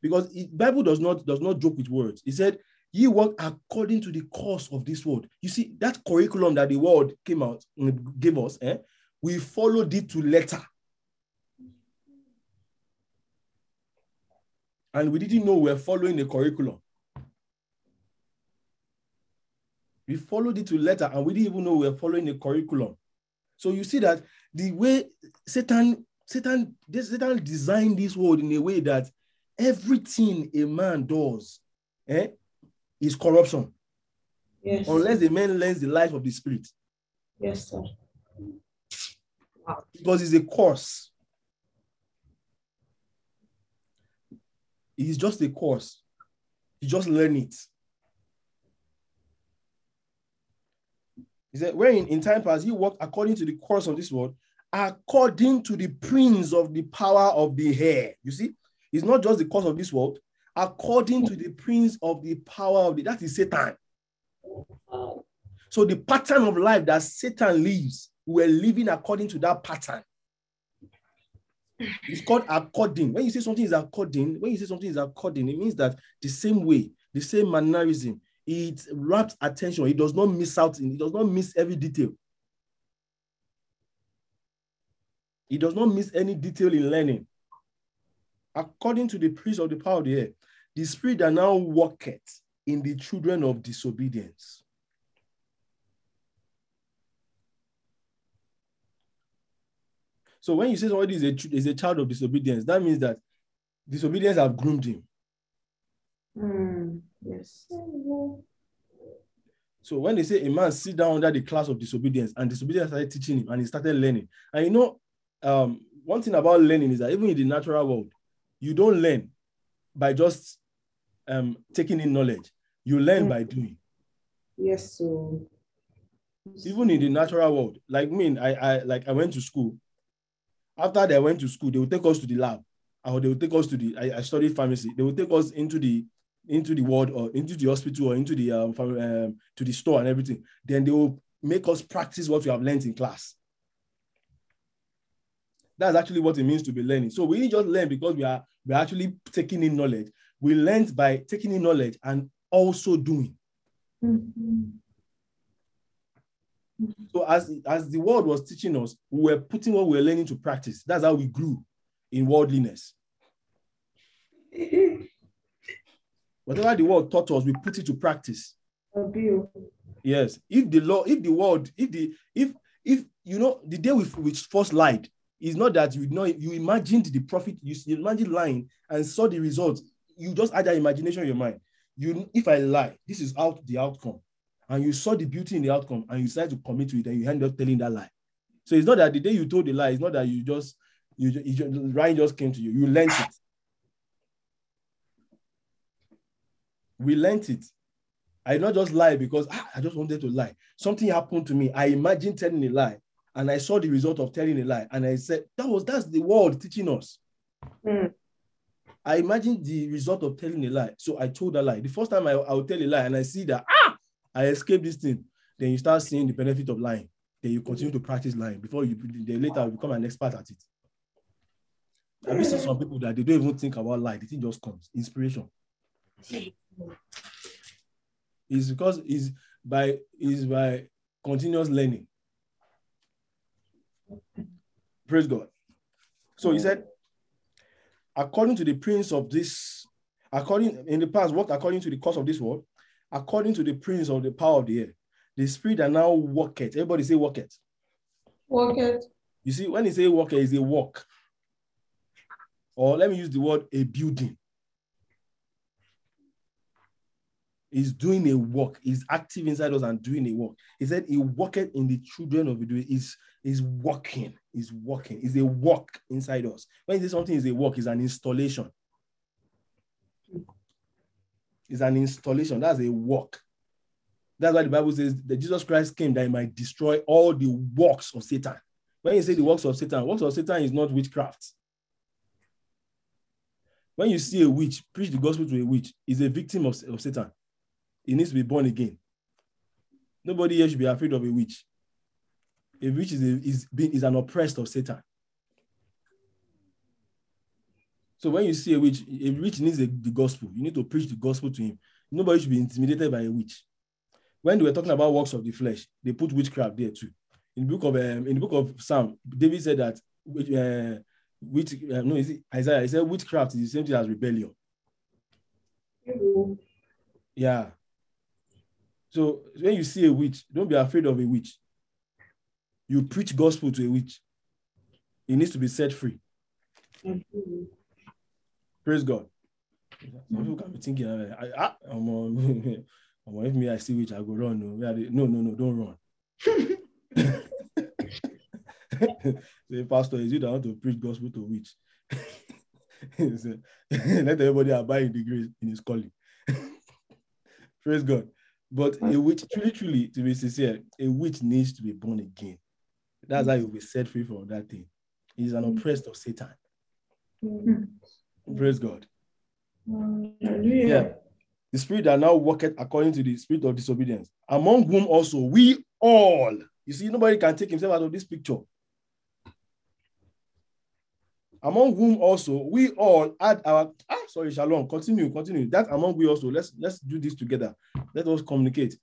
Because it, Bible does not does not joke with words. He said, "Ye walk according to the course of this world." You see that curriculum that the world came out and gave us. Eh? We followed it to letter, and we didn't know we were following the curriculum. We followed it to letter, and we didn't even know we were following the curriculum. So you see that the way Satan, Satan, this Satan designed this world in a way that everything a man does eh, is corruption, Yes. unless the man learns the life of the spirit, Yes, sir. because it's a course. It's just a course. You just learn it. He said, where in, in time past, he walked according to the course of this world, according to the prince of the power of the air. You see, it's not just the course of this world, according to the prince of the power of the that is Satan. So the pattern of life that Satan lives, we're living according to that pattern. It's called according. When you say something is according, when you say something is according, it means that the same way, the same mannerism, it wraps attention. It does not miss out. In, it does not miss every detail. It does not miss any detail in learning. According to the priest of the power of the air, the spirit that now worketh in the children of disobedience. So when you say somebody is a, is a child of disobedience, that means that disobedience have groomed him. Mm, yes. So when they say a man sit down under the class of disobedience and disobedience started teaching him and he started learning. And you know, um, one thing about learning is that even in the natural world, you don't learn by just um, taking in knowledge. You learn Mm. by doing. Yes, so. Even in the natural world, like me, I, I like I went to school. After they went to school, they would take us to the lab, or they would take us to the. I, I studied pharmacy. They would take us into the into the ward or into the hospital or into the um, um to the store and everything. Then they will make us practice what we have learned in class. That's actually what it means to be learning. So we didn't just learn because we are we're actually taking in knowledge. We learned by taking in knowledge and also doing. Mhm. So as, as the world was teaching us, we were putting what we were learning to practice. That's how we grew in worldliness. Whatever the world taught us, we put it to practice. Yes. If the law, if the world, if the if if you know the day we, we first lied, is not that you know you imagined the profit, you, imagined lying and saw the results. You just had that imagination in your mind. you if I lie, this is out the outcome, and you saw the beauty in the outcome, and you decide to commit to it, and you end up telling that lie. So it's not that the day you told the lie, it's not that you just you, you ju- Ryan just came to you, you learned it. We learned it. I did not just lie because ah, I just wanted to lie. Something happened to me. I imagined telling a lie, and I saw the result of telling a lie, and I said that was that's the world teaching us. Mm. I imagined the result of telling a lie. So I told a lie. The first time I, I would tell a lie and I see that, ah, I escaped this thing, then you start seeing the benefit of lying. Then you continue to practice lying before you then later you become an expert at it. I've seen some people that they don't even think about lie? The thing just comes. Inspiration. It's because it's by is by continuous learning. Praise God. So he said, according to the prince of this, according in the past, worked according to the course of this world, according to the prince of the power of the air, the spirit that now worketh. Everybody say worketh. Walk it. You see, when he say worketh, is a work. Or let me use the word a building. He's doing a work. He's active inside us and doing a work. He said he worketh in the children of the Is is working. Is working. Is a work inside us. When he says something is a work, is an installation. It's an installation. That's a work. That's why the Bible says that Jesus Christ came that he might destroy all the works of Satan. When you say the works of Satan, works of Satan is not witchcraft. When you see a witch, preach the gospel to a witch, is a victim of, of Satan. He needs to be born again. Nobody here should be afraid of a witch. A witch is, a, is, being, is an oppressed of Satan. So when you see a witch, a witch needs a, the gospel. You need to preach the gospel to him. Nobody should be intimidated by a witch. When they were talking about works of the flesh, they put witchcraft there too. In the book of um, in the book of Psalm, David said that uh, witch uh, no, is it Isaiah? He said witchcraft is the same thing as rebellion. Yeah. So when you see a witch, don't be afraid of a witch. You preach gospel to a witch. He needs to be set free. Praise God. Some people can be thinking, ah, I, I'm on, I'm on, if me I see witch, I go run. Oh. No, they? no, no, no, don't run. Say, Pastor, is it that want to preach gospel to witch? Let everybody abide in the grace in his calling. Praise God. But a witch, truly, truly, to be sincere, a witch needs to be born again. That's how you'll be set free from that thing. He's an mm. oppressed of Satan. Mm. Praise God. Yeah. The spirit that now worketh according to the spirit of disobedience, among whom also we all. You see, nobody can take himself out of this picture. Among whom also we all had our ah sorry, Shalom. Continue, continue. That among we also let's let's do this together. Let us communicate.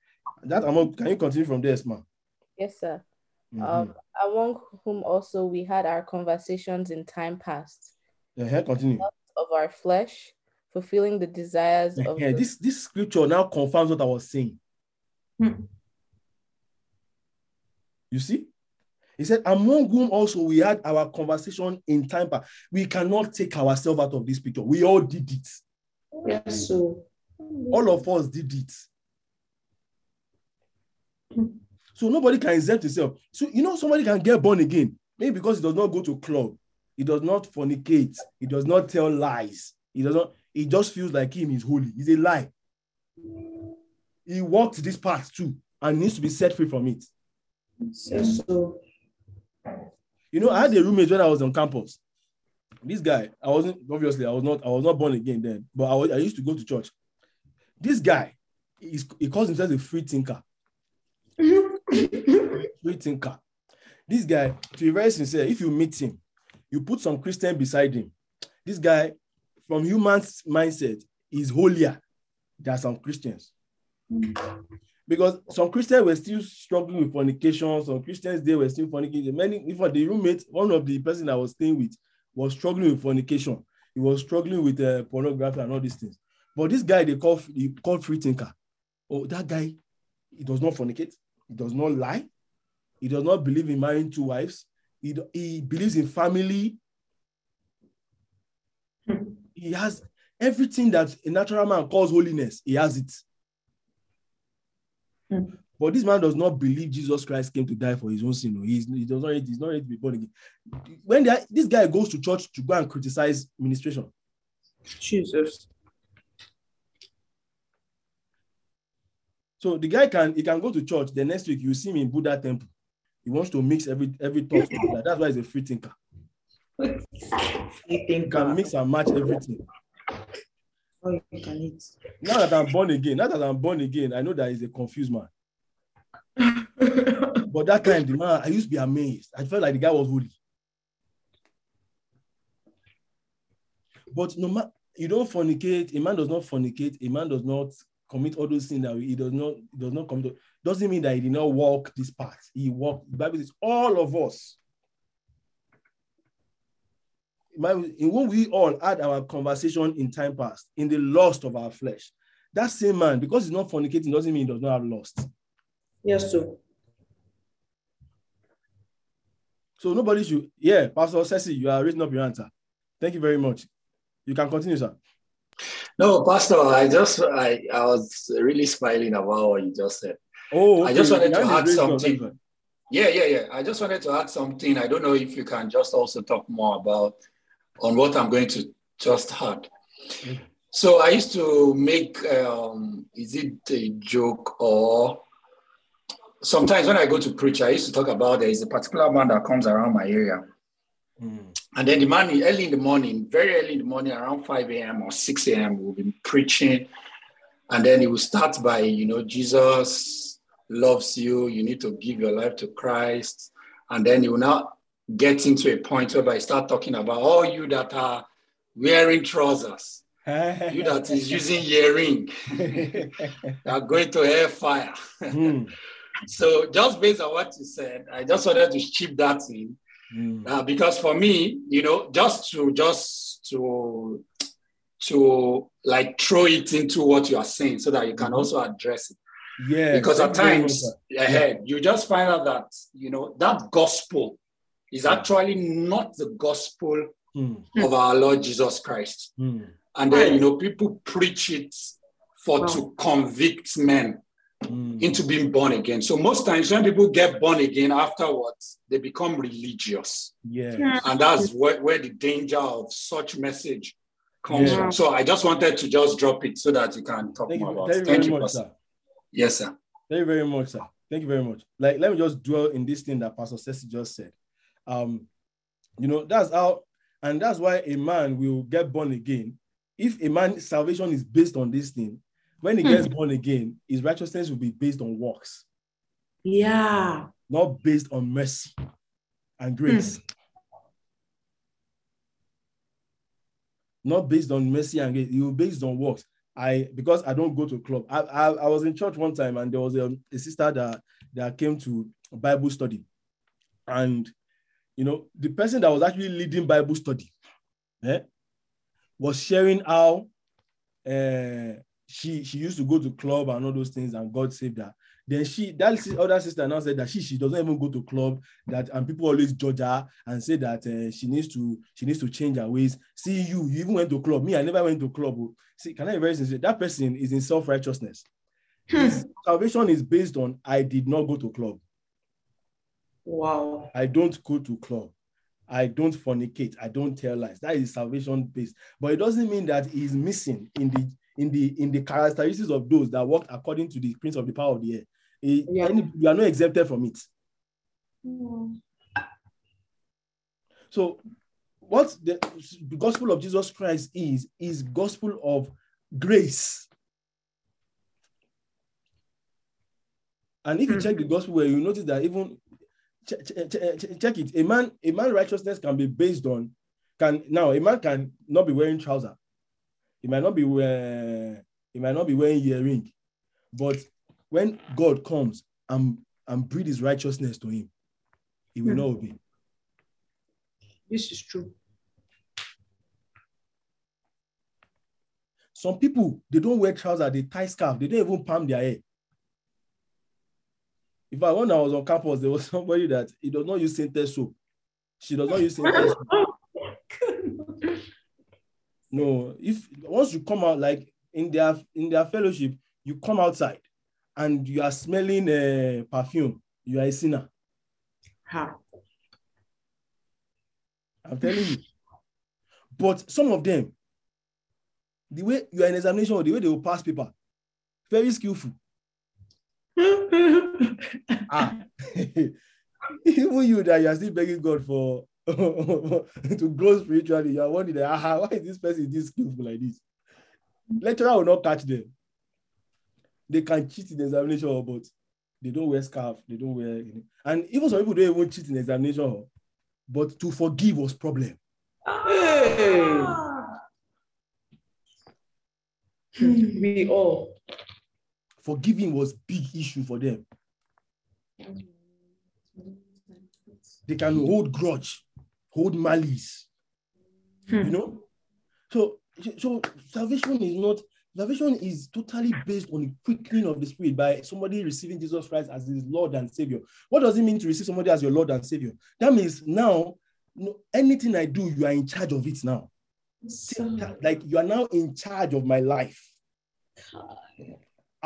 That among can you continue from there, Esma? Yes, sir. Mhm. Um, among whom also we had our conversations in time past yeah, here, continue. of our flesh, fulfilling the desires of Yeah, the- this this scripture now confirms what I was saying. Hmm. You see? He said, among whom also we had our conversation in time past. We cannot take ourselves out of this picture. We all did it. Yes, so. All of us did it. So nobody can exempt himself. So you know, somebody can get born again, maybe because he does not go to club, he does not fornicate, he does not tell lies, he does not, he just feels like him is holy. He's a lie. He walked this path too and needs to be set free from it. Yes, so. You know, I had a roommate when I was on campus. This guy, I wasn't obviously I was not I was not born again then, but I, was, I used to go to church. This guy, he calls himself a free thinker. free thinker. This guy, to be very sincere, if you meet him, you put some Christian beside him. This guy, from human mindset, is holier than some Christians. Because some Christians were still struggling with fornication, some Christians they were still fornicating. Many, even the roommate, one of the person I was staying with, was struggling with fornication. He was struggling with uh, pornography and all these things. But this guy they call he called free thinker. Oh, that guy, he does not fornicate, he does not lie, he does not believe in marrying two wives, he, he believes in family. He has Everything that a natural man calls holiness, he has it. Hmm. But this man does not believe Jesus Christ came to die for his own sin. No, he's, he does not, he's not ready to be born again. When are- this guy goes to church to go and criticize ministration, Jesus. so the guy can he can go to church. The next week you see him in Buddha temple. He wants to mix every every thought. That's why he's a free thinker. He can mix and match everything. All you can eat. Now that I'm born again, now that I'm born again, I know that he's a confused man. But that time, the man, I used to be amazed. I felt like the guy was holy. But no matter you don't fornicate, a man does not fornicate, a man does not commit all those things that he does not does not commit. Doesn't mean that he did not walk this path. He walked. The Bible says all of us. Bible- In when we all had our conversation in time past, in the lust of our flesh, that same man, because he's not fornicating, doesn't mean he does not have lust. yes, sir. So nobody should. Yeah, Pastor Ceci, you are raising up your answer. Thank you very much. You can continue, sir. No, Pastor, I just I, I was really smiling about what you just said. Oh, okay. I just wanted to add is up. something. Yeah, yeah, yeah. I just wanted to add something. I don't know if you can just also talk more about on what I'm going to just add. Okay. So I used to make um, is it a joke or sometimes when I go to preach, I used to talk about there is a particular man that comes around my area. Mm, And then the man early in the morning, very early in the morning, around 5 a.m. or 6 a.m., we'll be preaching. And then he will start by, you know, Jesus loves you. You need to give your life to Christ. And then he will now get to a point where I start talking about all you that are wearing trousers, you that is using earring, are going to hellfire. Mm, so just based on what you said, I just wanted to chip that in. mm, Uh, because for me, you know, just to just to to like throw it into what you are saying so that you can Mhm. also address it. Yeah. Because at thank you very much, times sir. ahead, you just find out that you know that gospel is actually not the gospel Mm, of our Lord Jesus Christ. mm, And then you know, people preach it for Wow. to convict men mm. into being born again. So most times when people get born again afterwards, they become religious. Yeah. And that's where, where the danger of such message comes Yeah. from. So I just wanted to just drop it so that you can talk Thank more you, about thank it. you Thank you, much, Pastor. sir. Yes, sir. Thank you very much, sir. Thank you very much. Like, let me just dwell in this thing that Pastor Ceci just said. Um, you know, that's how, and that's why a man will get born again. If a man's salvation is based on this thing, when he gets born again, his righteousness will be based on works, Yeah. not based on mercy and grace. Not based on mercy and grace, You based on works. I because I don't go to club. I, I, I was in church one time and there was a, a sister that that came to Bible study, and you know the person that was actually leading Bible study, eh, was sharing how uh, she she used to go to club and all those things and God saved her. Then she that other sister now said that she she doesn't even go to club that and people always judge her and say that uh, she needs to she needs to change her ways. See you you even went to club. Me I never went to club. oh. See can I be very sincere? That person is in self righteousness. His salvation is based on I did not go to club. Wow. I don't go to club. I don't fornicate. I don't tell lies. That is salvation based. But it doesn't mean that he's missing in the in the in the characteristics of those that walk according to the prince of the power of the air. Eh, Yeah. any- you are not exempted from it. So, what the, the gospel of Jesus Christ is is gospel of grace. And if you Hmm. check the gospel, where you notice that even check, it, a man a man righteousness can be based on can now a man can not be wearing trouser. He might not be wearing he might not be wearing earring, but when God comes and and breathe his righteousness to him, he will Hmm. not obey. This is true. Some people they don't wear trousers, they tie scarf, they don't even palm their hair. In fact, when I was on campus, there was somebody that he does not use scented soap. She does not use scented soap. No, if once you come out like in their in their fellowship, you come outside and you are smelling uh, perfume, you are a sinner. Ha. I'm telling you. But some of them, the way you are in examination, or the way they will pass paper, very skillful. Ah, even you that you are still begging God for to grow spiritually, you are wondering, ah, why is this person is this skillful like this? Lecturer will not catch them. They can cheat in examination, but they don't wear scarf, they don't wear, and even some people don't even cheat in examination, but to forgive was problem. Hey. We all. Forgiving was big issue for them. They can hold grudge, hold malice. Hmm. You know? So, so salvation is not salvation is totally based on the quickening of the spirit by somebody receiving Jesus Christ as his Lord and Savior. What does it mean to receive somebody as your Lord and Savior? That means now no, anything I do, you are in charge of it now. Like you are now in charge of my life.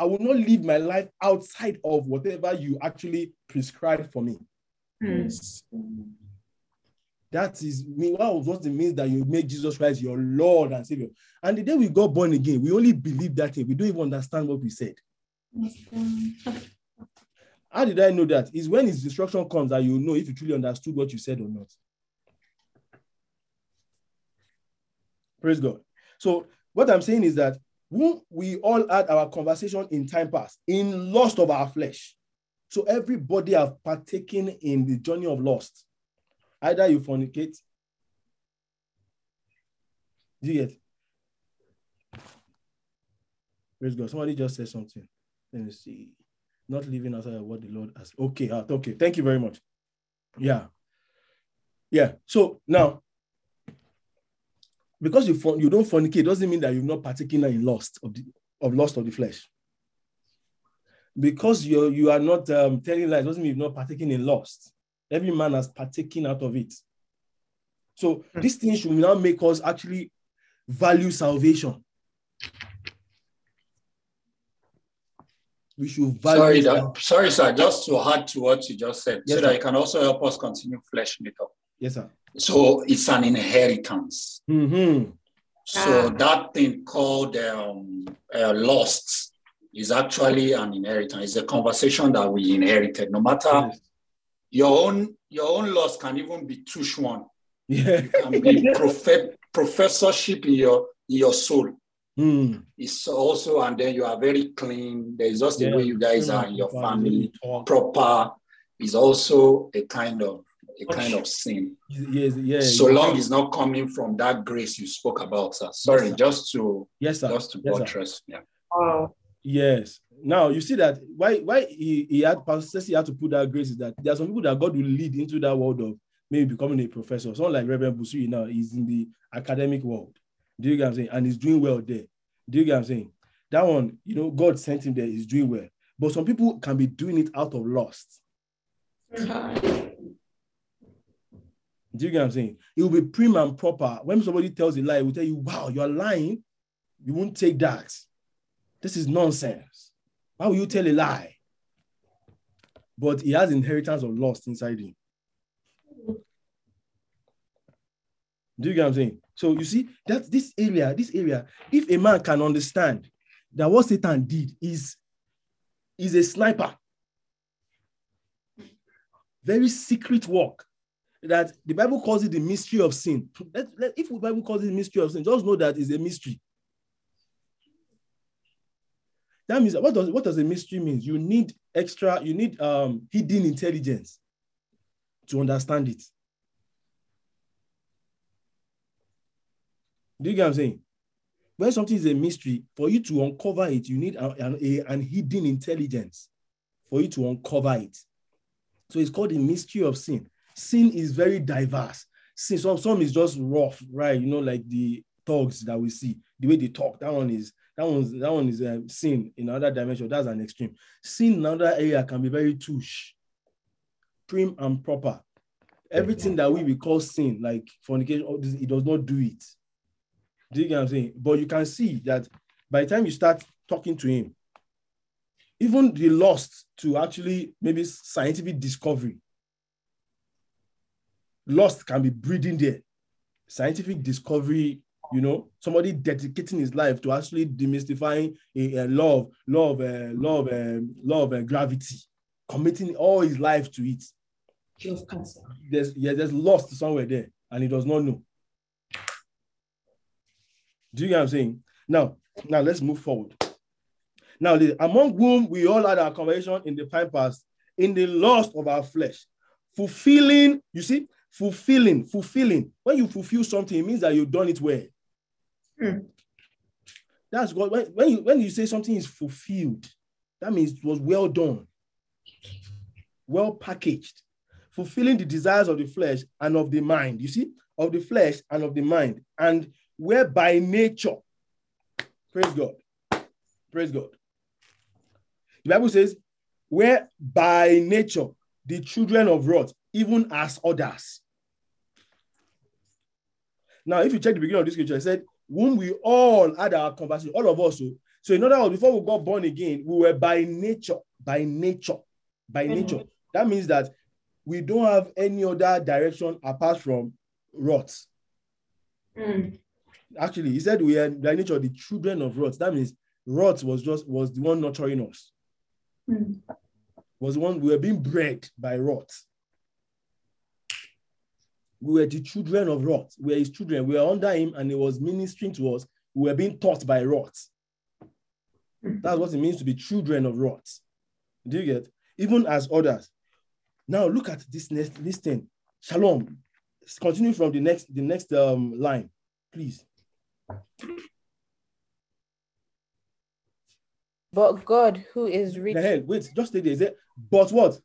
I will not live my life outside of whatever you actually prescribed for me. Hmm. That is me. What what it means that you make Jesus Christ your Lord and Savior. And the day we got born again, we only believe that thing. We don't even understand what we said. How did I know that? Is when his instruction comes that you know if you truly understood what you said or not. Praise God. So what I'm saying is that when we all had our conversation in time past, in lust of our flesh. So everybody have partaken in the journey of lust. Either you fornicate. Do you get? Praise God. Somebody just said something. Let me see. Not living outside of what the Lord has. Okay, uh, okay. Thank you very much. Yeah. Yeah. So now, because you for, you don't fornicate doesn't mean that you're not partaken in lust of the of lust of the flesh. Because you you are not um, telling lies doesn't mean you're not partaking in lust. Every man has partaken out of it. So Hmm. these things should now make us actually value salvation. We should value. Sorry, sal- that, sorry, sir. Just to add to what you just said, Yes, so sir. that you can also help us continue fleshing it up. Yes, sir. So it's an inheritance. Mhm. So Ah. that thing called um, uh, lost is actually an inheritance. It's a conversation that we inherited. No matter Yes. your own, your own loss can even be tush one. Yeah. Can be prophet, professorship in your in your soul. Hmm. It's also, and then you are very clean. There's just the Yeah. way you guys are in your Proper, family. Proper is also a kind of a kind of sin. Yes, yeah. so long it's not coming from that grace you spoke about, sir. Sorry, sir. just to Yes, sir. just to Yes, sir. buttress. Yeah. Wow. Yes. Now you see that why why he, he had Pastor Ceci had to put that grace is that there are some people that God will lead into that world of maybe becoming a professor. Someone like Reverend Busui now is in the academic world. Do you get what I'm saying? And he's doing well there. Do you get what I'm saying? That one, you know, God sent him there, he's doing well. But some people can be doing it out of lust. Do you get what I'm saying? It will be prim and proper. When somebody tells a lie, it will tell you, wow, you're lying. You won't take that. This is nonsense. Why will you tell a lie? But he has inheritance of lust inside him. Do you get what I'm saying? So you see that this area, this area, if a man can understand that what Satan did is, is a sniper, very secret work that the Bible calls it the mystery of sin. Let, let- if the Bible calls it mystery of sin, just know that it's a mystery. That means what does what does a mystery mean? You need extra, you need um hidden intelligence to understand it. Do you get what I'm saying? When something is a mystery, for you to uncover it, you need an, a- an hidden intelligence for you to uncover it. So it's called the mystery of sin. Sin is very diverse. Sin, some, some is just rough, right? You know, like the thugs that we see, the way they talk. That one is that one's that one is um, sin in another dimension. That's an extreme. Sin in another area can be very touche, prim and proper. Everything that we will call sin, like fornication, it does not do it. Do you get what I'm saying? But you can see that by the time you start talking to him, even the lost to actually maybe scientific discovery, lost can be breeding there. Scientific discovery, you know, somebody dedicating his life to actually demystifying a, a love, of law of uh, of uh, law of uh, gravity, committing all his life to it. Of cancer. There's yeah, there's lost somewhere there, and he does not know. Do you get what I'm saying? Now, now let's move forward. Now, among whom we all had our conversation in the time past, in the lust of our flesh, fulfilling, you see, fulfilling, fulfilling. When you fulfill something, it means that you've done it well. Hmm. That's what when, when you when you say something is fulfilled, that means it was well done, well packaged, fulfilling the desires of the flesh and of the mind. You see, of the flesh and of the mind, and where by nature, praise God, praise God. The Bible says, where by nature the children of wrath, even as others. Now, if you check the beginning of this scripture, it said, whom we all had our conversation, all of us. So, so in other words, before we got born again, we were by nature, by nature, by Mhm. nature. That means that we don't have any other direction apart from wrath. Hmm. Actually, he said we are by nature the children of wrath. That means wrath was just was the one nurturing us. Hmm. Was one we were being bred by rot. We were the children of rot. We were his children. We were under him, and he was ministering to us. We were being taught by rot. That's what it means to be children of rot. Do you get? Even as others. Now look at this next this. Shalom. Continue from the next the next um, line, please. But God, who is rich, The hell, wait, just stay there. Is it? But what?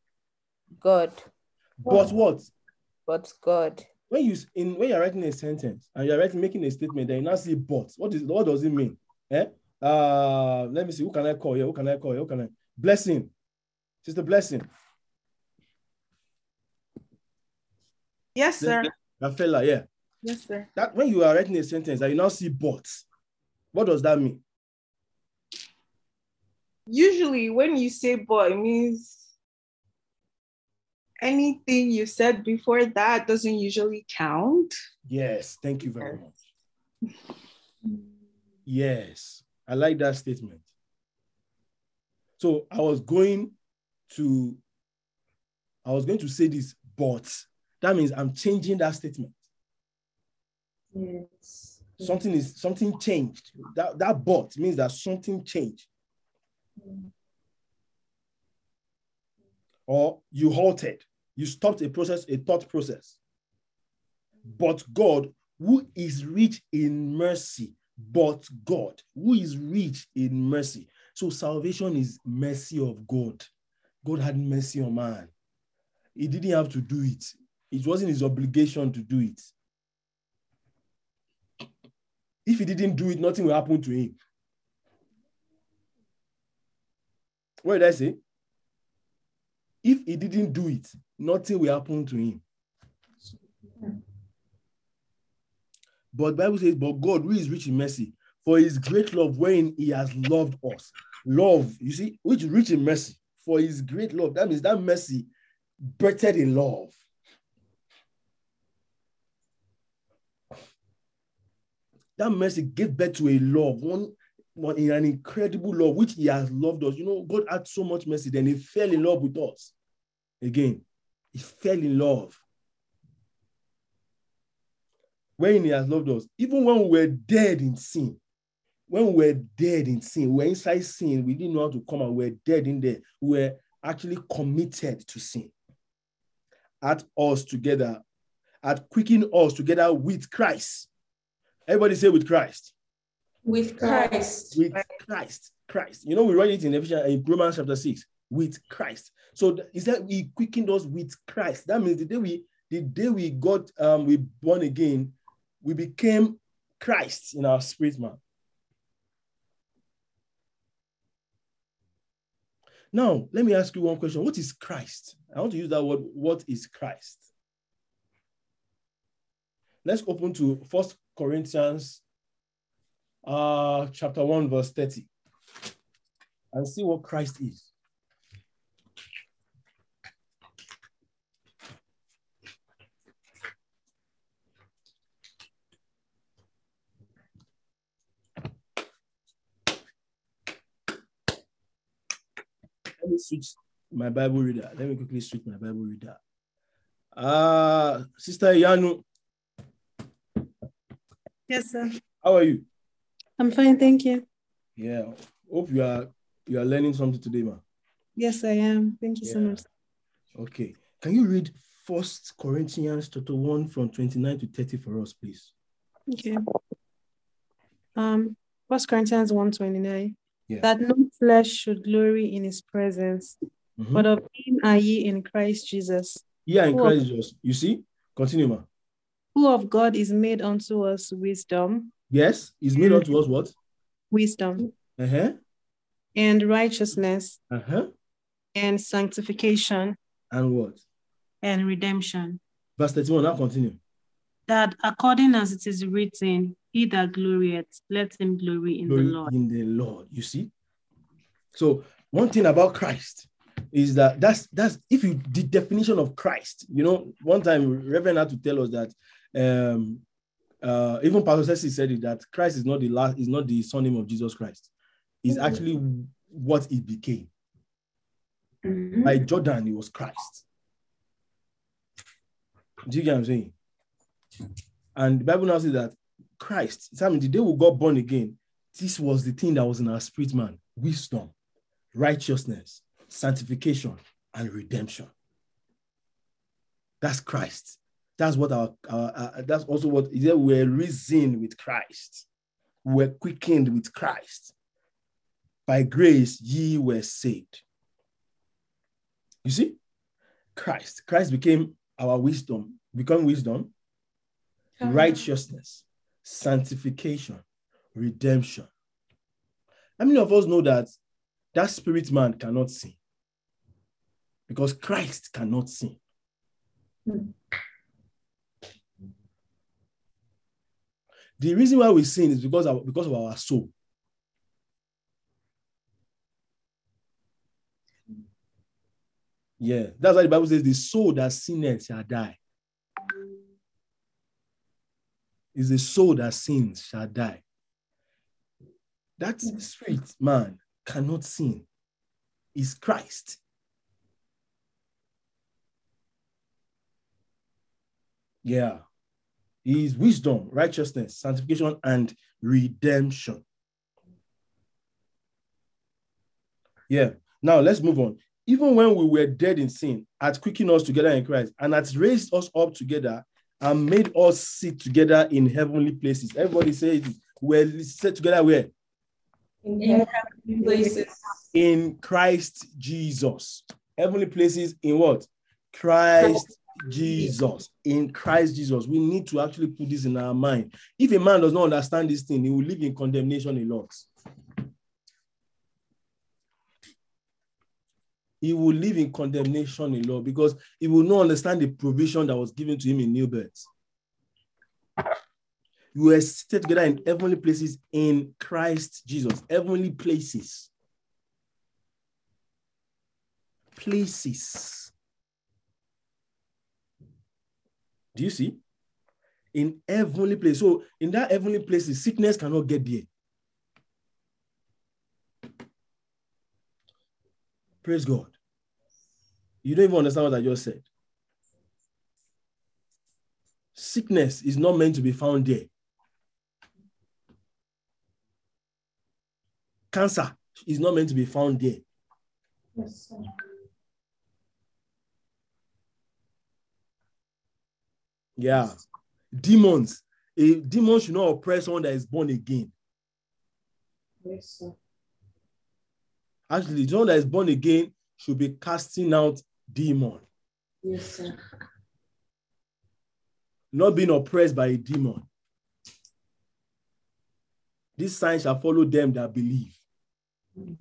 God, But what? but God. when you s- in when you're writing a sentence and you're writing making a statement, then you now see but. What is what does it mean? Eh? Uh let me see. Who can I call here? Who can I call here? Who can I blessing? Sister blessing. Yes, sir. That fella, yeah. Yes, sir. That when you are writing a sentence and you now see but, what does that mean? Usually, when you say but, it means anything you said before that doesn't usually count. Yes, thank you very much. Yes, I like that statement. So I was going to, I was going to say this, but that means I'm changing that statement. Yes. Something is something changed. That that but means that something changed. Or you halted, you stopped a process, a thought process. But God, who is rich in mercy, but God, who is rich in mercy. So salvation is mercy of God. God had mercy on man. He didn't have to do it. It wasn't his obligation to do it. If he didn't do it, nothing will happen to him. What did I say? If he didn't do it, nothing will happen to him. But Bible says, but God, who is rich in mercy, for his great love, wherein he has loved us. Love, you see, which is rich in mercy, for his great love. That means that mercy birthed in love. That mercy gave birth to a love, one in an incredible love, which he has loved us. You know, God had so much mercy, then he fell in love with us. Again, he fell in love when he has loved us, even when we were dead in sin, when we were dead in sin, we were inside sin, we didn't know how to come out, we were dead in there, we were actually committed to sin. At us together, at quickening us together with Christ. Everybody say with Christ. With Christ. With Christ. Christ. You know, we read it in Ephesians in Romans chapter 6, with Christ. So is that he quickened us with Christ. That means the day we the day we got um we born again, we became Christ in our spirit man. Now, let me ask you one question. What is Christ? I want to use that word. What is Christ? Let's open to First Corinthians uh, chapter 1, verse 30, and see what Christ is. Let me switch my Bible reader. Let me quickly switch my Bible reader. Uh, Sister Yanu, Yes, sir. how are you? I'm fine, thank you. Yeah, hope you are you are learning something today, man. Yes, I am. Thank you so much. Okay, can you read First Corinthians chapter one from twenty nine to thirty for us, please? Okay. Um, First Corinthians 129. Yeah. That no flesh should glory in his presence, Mhm. but of him are ye in Christ Jesus, Yeah, in Who- Christ Jesus. You see, continue, man. who of God is made unto us wisdom, Yes, is made unto us what? wisdom, Uh huh. and righteousness, Uh huh. and sanctification, And what? and redemption. Verse thirty one. Now continue. That according as it is written, he that glorieth, let him glory in Glory the Lord. in the Lord. You see. So one thing about Christ is that that's that's if you the definition of Christ. You know, one time Reverend had to tell us that um uh even Pastor Ceci said it that Christ is not the last is not the son name of Jesus Christ. Is actually what he became. By Jordan, it was Christ. Do you get what I'm saying? And the Bible now says that Christ, I mean, the day we got born again, this was the thing that was in our spirit man wisdom, righteousness, sanctification, and redemption. That's Christ. That's what our, our, our- that's also what is that we're risen with Christ. We're quickened with Christ. By grace, ye were saved. You see, Christ. Christ became our wisdom, become wisdom, righteousness, sanctification, redemption. How many of us know that that spirit man cannot sin? Because Christ cannot sin. The reason why we sin is because of, because of our soul. Yeah, that's why the Bible says the soul that sinneth shall die. Is the soul that sins shall die. That spirit man cannot sin. Is Christ. Yeah. He is wisdom, righteousness, sanctification, and redemption. Yeah. Now let's move on. Even when we were dead in sin, hath quickened us together in Christ, and hath raised us up together and made us sit together in heavenly places. Everybody say it. We're set together where? In heavenly places. In Christ Jesus. Heavenly places in what? Christ Jesus. In Christ Jesus. We need to actually put this in our mind. If a man does not understand this thing, he will live in condemnation a lot. He will live in condemnation a lot because he will not understand the provision that was given to him in new birth. You were seated together in heavenly places in Christ Jesus. Heavenly places. Places. Do you see? In heavenly place. So in that heavenly places, sickness cannot get there. Praise God. You don't even understand what I just said. Sickness is not meant to be found there. Cancer is not meant to be found there. Yes, sir. Yeah. Demons. A demon should not oppress someone that is born again. Yes, sir. Actually, someone that is born again should be casting out demon, Yes, sir. not being oppressed by a demon. This sign shall follow them that believe. Mm.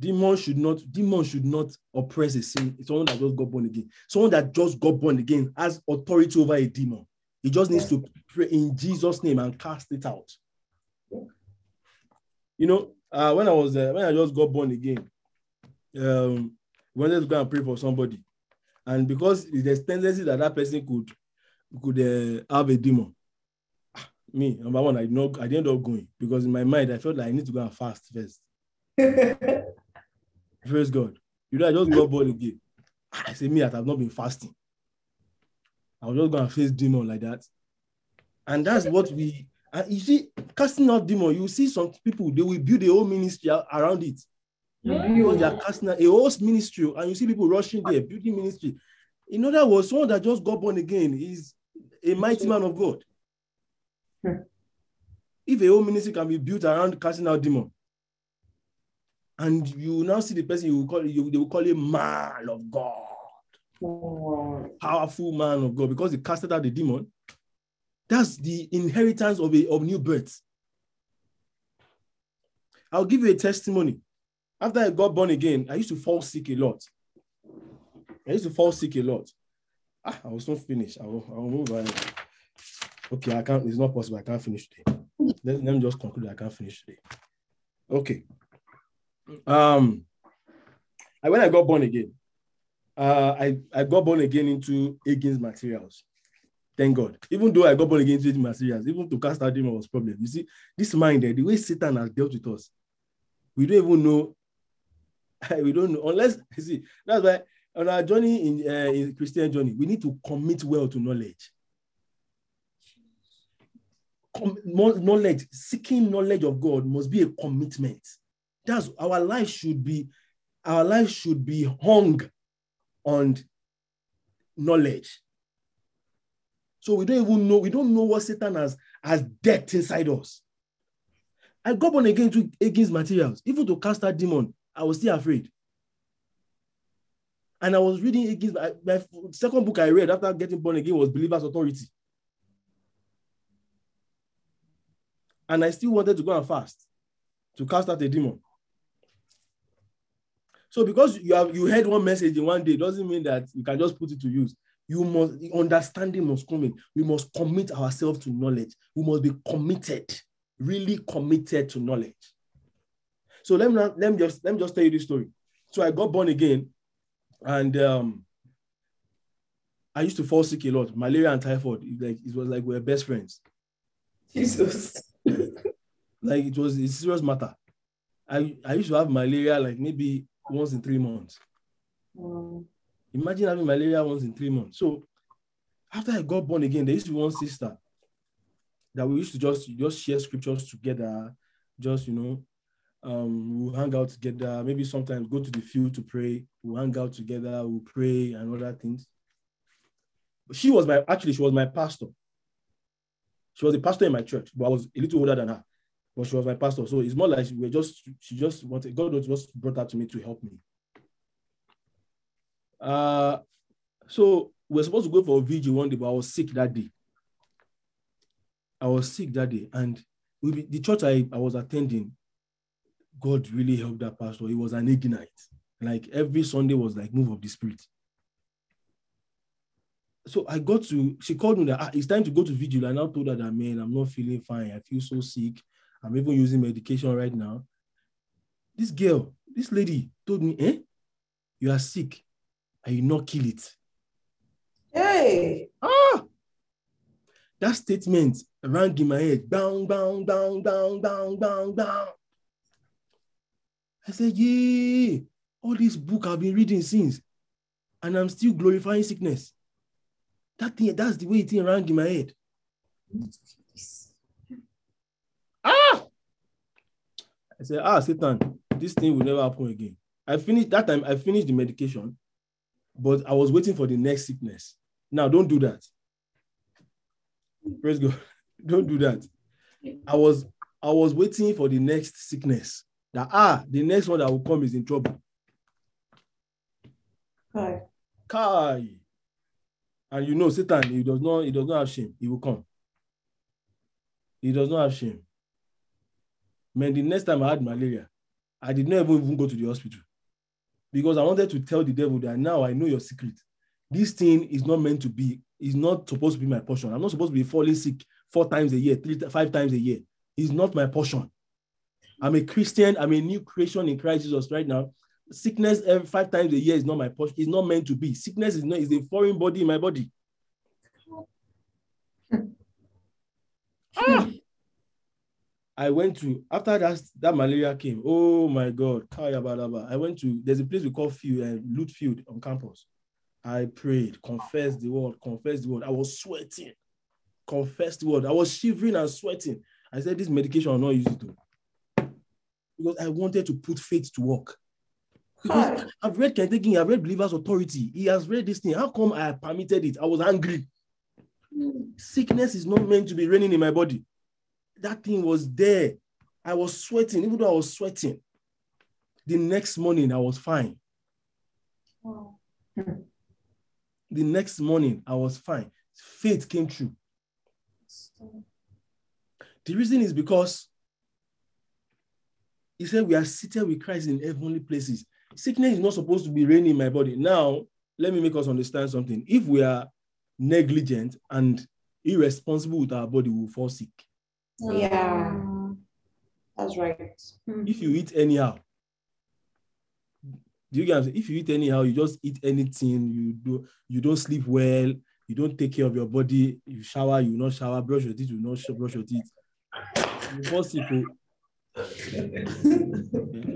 Demon should not demon should not oppress a sin. Someone that just got born again. Someone that just got born again has authority over a demon. He just needs to pray in jesus name and cast it out. You know uh, when i was uh, when i just got born again um we wanted to go and pray for somebody. And because there's tendency that that person could could uh, have a demon. Ah, me number one i know i didn't up going because in my mind i felt like i need to go and fast first Praise God. You know, I just got born again. I say, me, that I've not been fasting. I was just going to face demon like that. And that's what we, and you see, casting out demon, you see some people, they will build a whole ministry around it. Because they are casting out a whole ministry, and you see people rushing there, building ministry. In other words, someone that just got born again is a mighty man of God. Hmm. If a whole ministry can be built around casting out demon, and you now see the person you will call you, they will call him man of God, powerful man of God, because he casted out the demon. That's the inheritance of a of new birth. I'll give you a testimony. After I got born again, I used to fall sick a lot. I used to fall sick a lot. Ah, I was not finished. I will, I will move on. Okay, I can't. It's not possible. I can't finish today. Let, let me just conclude. I can't finish today. Okay. Um, when I got born again, uh, I, I got born again into Hagin's materials. Thank God. Even though I got born again into materials, even to cast out demon was problem. You see, this mind, the way Satan has dealt with us, we don't even know. we don't know unless you see. That's why on our journey in uh, in Christian journey, we need to commit well to knowledge. Com- knowledge, seeking knowledge of God must be a commitment. That's our life should be, our life should be hung on knowledge. So we don't even know, we don't know what Satan has has death inside us. I got born again to Hagin's materials, even to cast that demon, I was still afraid. And I was reading against my, my second book I read after getting born again was Believer's Authority. And I still wanted to go and fast to cast out a demon. So because you have you heard one message in one day doesn't mean that you can just put it to use. You must understanding must come in. We must commit ourselves to knowledge. We must be committed, really committed to knowledge. So let me let me just let me just tell you this story. So I got born again, and um, I used to fall sick a lot. Malaria and typhoid. It, like it was like we are best friends. Jesus. Like it was a serious matter. I I used to have malaria like maybe once in three months. Wow. Imagine having malaria once in three months. So after I got born again, there used to be one sister that we used to just just share scriptures together, just you know, um, we'll hang out together. Maybe sometimes go to the field to pray. We'll hang out together. We'll pray and other things. But she was my actually she was my pastor. She was a pastor in my church, but I was a little older than her. But she was my pastor, so it's more like we were just she just wanted God just brought her to me to help me. Uh, so we were supposed to go for a vigil one day, but I was sick that day. I was sick that day, and the church I, I was attending, God really helped that pastor. He was an ignite. Like every Sunday was like move of the spirit. So I got to, she called me that ah, it's time to go to vigil. I now told her that man, I'm not feeling fine. I feel so sick. I'm even using medication right now. This girl, this lady told me, eh, you are sick and you not kill it. Hey. Ah! That statement rang in my head. Bang, bang, bang, bang, bang, bang, bang. I said, yeah, all this book I've been reading since, and I'm still glorifying sickness. That thing, that's the way it rang in my head. Ah! I said, ah, Satan, this thing will never happen again. I finished that time, I finished the medication, but I was waiting for the next sickness. Now, don't do that. Praise God. Don't do that. I was I was waiting for the next sickness. That ah, the next one that will come is in trouble. Hi. Kai. And you know, Satan, he does not, he does not have shame. He will come. He does not have shame. Man, the next time I had malaria, I did not even go to the hospital because I wanted to tell the devil that now I know your secret. This thing is not meant to be, is not supposed to be my portion. I'm not supposed to be falling sick four times a year, three, five times a year. It's not my portion. I'm a Christian. I'm a new creation in Christ Jesus right now. Sickness every five times a year is not my portion. It's not meant to be. Sickness is not is a foreign body in my body. Ah! I went to after that that malaria came. Oh my God, I went to there's a place we call field and uh, loot field on campus. I prayed, confessed the word, confessed the word. I was sweating, confessed the word. I was shivering and sweating. I said, This medication I'm not using to because I wanted to put faith to work. Because I've read Kentucky, I've read Believer's Authority. He has read this thing. How come I permitted it? I was angry. Sickness is not meant to be reigning in my body. That thing was there. I was sweating, even though I was sweating. The next morning, I was fine. Wow. The next morning, I was fine. Faith came true. The reason is because he said we are seated with Christ in heavenly places. Sickness is not supposed to be reigning in my body. Now, let me make us understand something. If we are negligent and irresponsible with our body, we will fall sick. Yeah, that's right. If you eat anyhow, do you get If you eat anyhow, you just eat anything, you do you don't sleep well, you don't take care of your body, you shower, you not shower, brush your teeth, you not brush your teeth. You fall sick. Oh.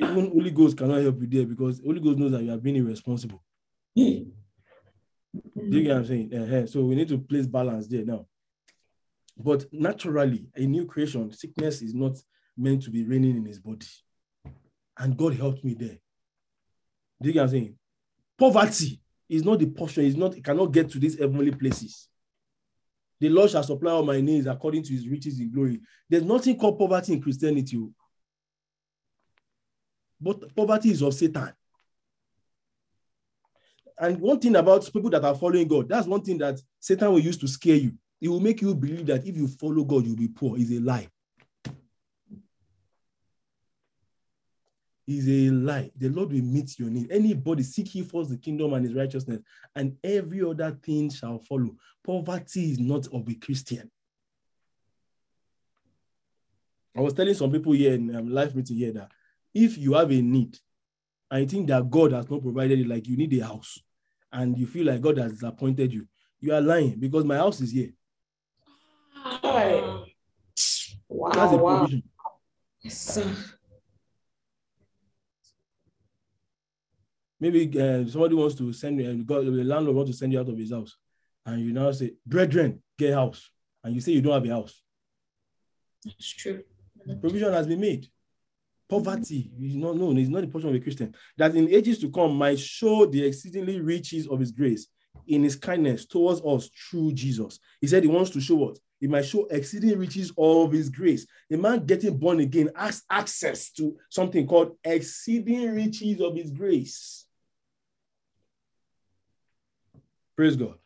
Even Holy Ghost cannot help you there because Holy Ghost knows that you are being irresponsible. Do you get what I'm saying? Uh-huh. So we need to place balance there now. But naturally, a new creation, sickness is not meant to be reigning in his body. And God helped me there. Do you get what I'm saying? Poverty is not the portion, it's not, it cannot get to these heavenly places. The Lord shall supply all my needs according to his riches in glory. There's nothing called poverty in Christianity. Oh. But poverty is of Satan. And one thing about people that are following God, that's one thing that Satan will use to scare you. It will make you believe that if you follow God, you'll be poor. Is a lie. Is a lie. The Lord will meet your need. Anybody seek ye first the kingdom and his righteousness, and every other thing shall follow. Poverty is not of a Christian. I was telling some people here in um, life meeting here that if you have a need and you think that God has not provided it, like you need a house, and you feel like God has disappointed you, you are lying because my house is here. Wow. Wow. That's a provision. Yes. Maybe uh, somebody wants to send you, and God, the landlord wants to send you out of his house, and you now say, "Brethren, get a house," and you say you don't have a house. That's true. Provision has been made. Poverty is not known, it's not the portion of a Christian. That in ages to come might show the exceedingly riches of his grace in his kindness towards us through Jesus. He said he wants to show what? He might show exceeding riches of his grace. A man getting born again has access to something called exceeding riches of his grace. Praise God.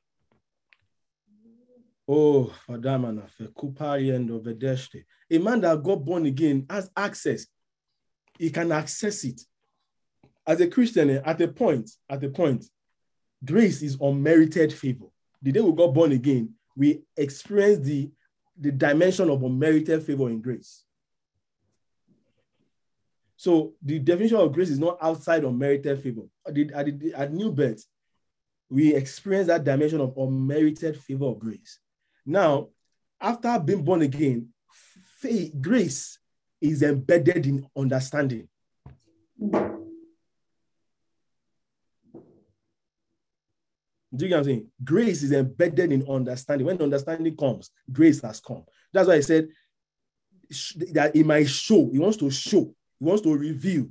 Oh, Fadamana, Fekupari and Vedeshte. A man that got born again has access. He can access it. As a Christian, at a point, at a point, grace is unmerited favor. The day we got born again, we experience the, the dimension of unmerited favor in grace. So the definition of grace is not outside unmerited favor. At, the, at, new birth, we experience that dimension of unmerited favor of grace. Now, after being born again, faith, grace is embedded in understanding. Do you get what I'm saying? Grace is embedded in understanding. When understanding comes, grace has come. That's why I said that it might show. He wants to show. He wants to reveal.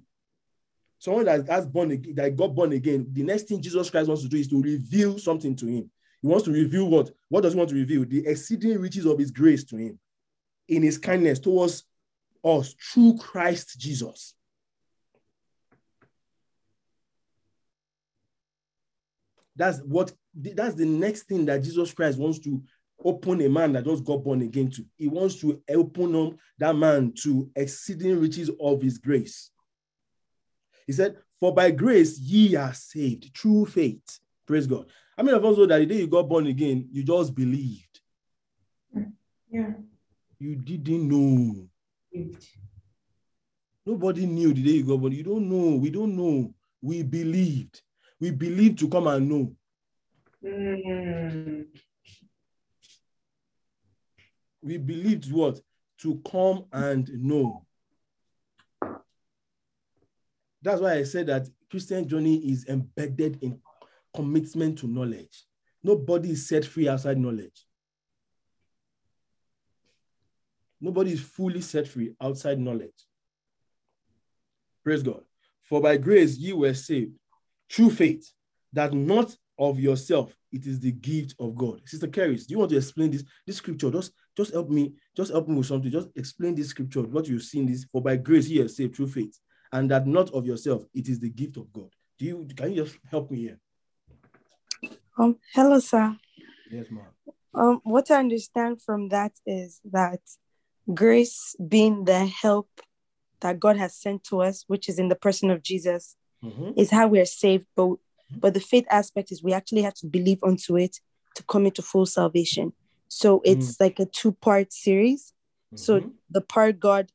Someone that has born again, that got born again, the next thing Jesus Christ wants to do is to reveal something to him. He wants to reveal what? What does he want to reveal? The exceeding riches of his grace to him in his kindness towards us through Christ Jesus. That's what that's the next thing that Jesus Christ wants to open a man that just got born again to. He wants to open up that man to exceeding riches of his grace. He said, For by grace ye are saved through faith. Praise God. How many of us know that the day you got born again, you just believed? Yeah. You didn't know. Nobody knew the day you got born. You don't know. We don't know. We believed. We believed to come and know. Mm. We believed what? To come and know. That's why I said that Christian journey is embedded in commitment to knowledge. Nobody is set free outside knowledge. Nobody is fully set free outside knowledge. Praise God. For by grace ye were saved through faith, that not of yourself, it is the gift of God. Sister Caris, do you want to explain this? This scripture, just, just help me, just help me with something. Just explain this scripture, what you've seen this. For by grace you are saved through faith, and that not of yourself, it is the gift of God. Do you can you just help me here? Um, hello, sir. Yes, ma'am. Um, what I understand from that is that grace being the help that God has sent to us, which is in the person of Jesus, Mhm. is how we are saved. But but the faith aspect is we actually have to believe onto it to come into full salvation. So it's like a two-part series. So Mhm. the part God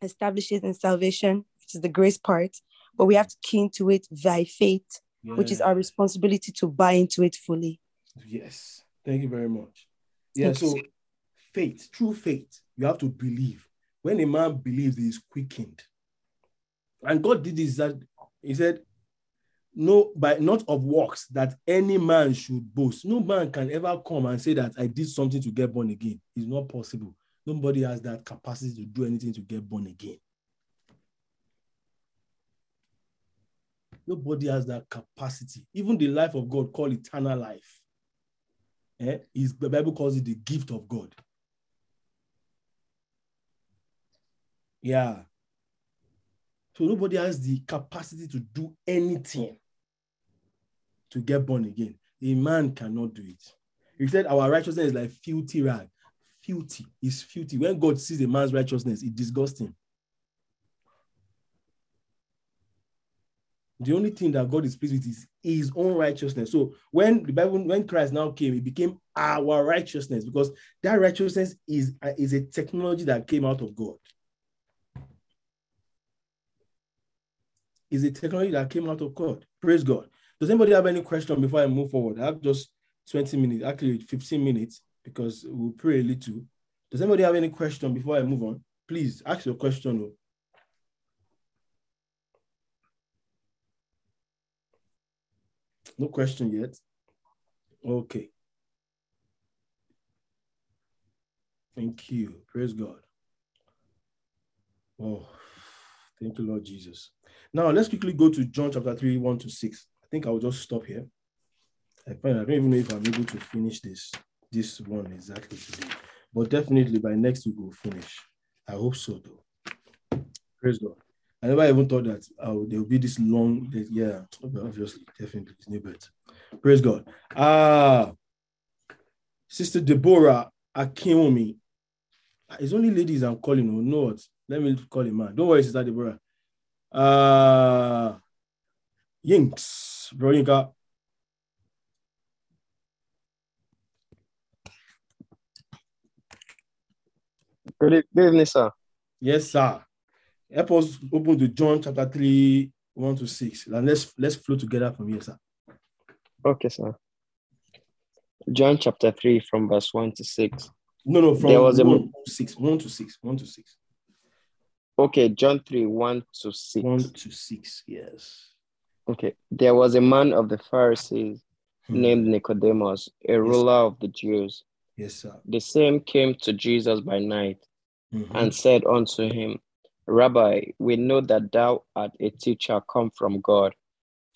establishes in salvation, which is the grace part, but we have to key into it by faith, which is our responsibility to buy into it fully. Yes. Thank you very much. Yeah, so faith, true faith, you have to believe. When a man believes, he is quickened. And God did this that he said, No, by not of works that any man should boast. No man can ever come and say that I did something to get born again. It's not possible. Nobody has that capacity to do anything to get born again. Nobody has that capacity. Even the life of God called eternal life. Eh? Is the Bible calls it the gift of God. Yeah. So nobody has the capacity to do anything to get born again. A man cannot do it. He said our righteousness is like filthy rag. Filthy is filthy. When God sees a man's righteousness, it disgusts him. The only thing that God is pleased with is his own righteousness. So when the Bible, when Christ now came, it became our righteousness because that righteousness is, is a technology that came out of God. Is a technology that came out of God. Praise God. Does anybody have any question before I move forward? I have just 20 minutes, actually 15 minutes, because we'll pray a little. Does anybody have any question before I move on? Please ask your question. oh. No question yet. Okay. Thank you. Praise God. Oh, thank you, Lord Jesus. Now let's quickly go to John chapter 3, 1 to 6. I think I'll just stop here. I don't even know if I'm able to finish this this one exactly today. But definitely by next week we'll finish. I hope so though. Praise God. I never even thought that uh, there will be this long. Yeah, obviously, definitely, it's new birth. Praise God. Ah, Sister Deborah Akinwumi. It's only ladies I'm calling. Oh, no, what? Let me call a man. Don't worry, Sister Deborah. Uh, Yinks, Veronica. Good, good evening, sir. Yes, sir. Help us open to John chapter 3, 1 to 6. And let's let's flow together from here, sir. Okay, sir. John chapter 3 from verse 1 to 6. No, no, from There was a- 1 to 6. 1 to 6. 1 to 6. Okay, John 3 1 to 6. 1 to 6. Yes. Okay. There was a man of the Pharisees Hmm. named Nicodemus, a ruler of the Jews. Yes, sir. The same came to Jesus by night Mhm. and said unto him, Rabbi, we know that thou art a teacher come from God,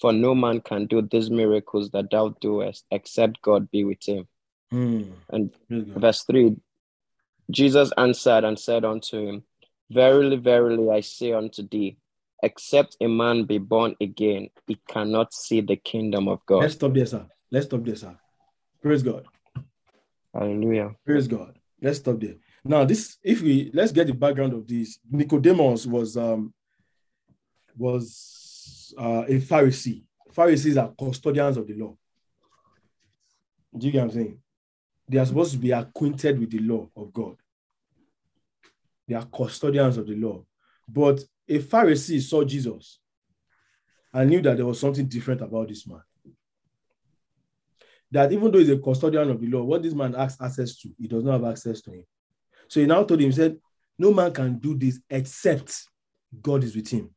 for no man can do these miracles that thou doest except God be with him. Hmm. And verse 3 Jesus answered and said unto him, Verily, verily, I say unto thee, except a man be born again, he cannot see the kingdom of God. Let's stop there, sir. Let's stop there, sir. Praise God. Hallelujah. Praise God. Let's stop there. Now, this, if we let's get the background of this. Nicodemus was um was uh, a Pharisee. Pharisees are custodians of the law. Do you get what I'm saying? They are supposed to be acquainted with the law of God. They are custodians of the law. But a Pharisee saw Jesus and knew that there was something different about this man. That even though he's a custodian of the law, what this man has access to, he does not have access to him. So he now told him, he said, No man can do this except God is with him.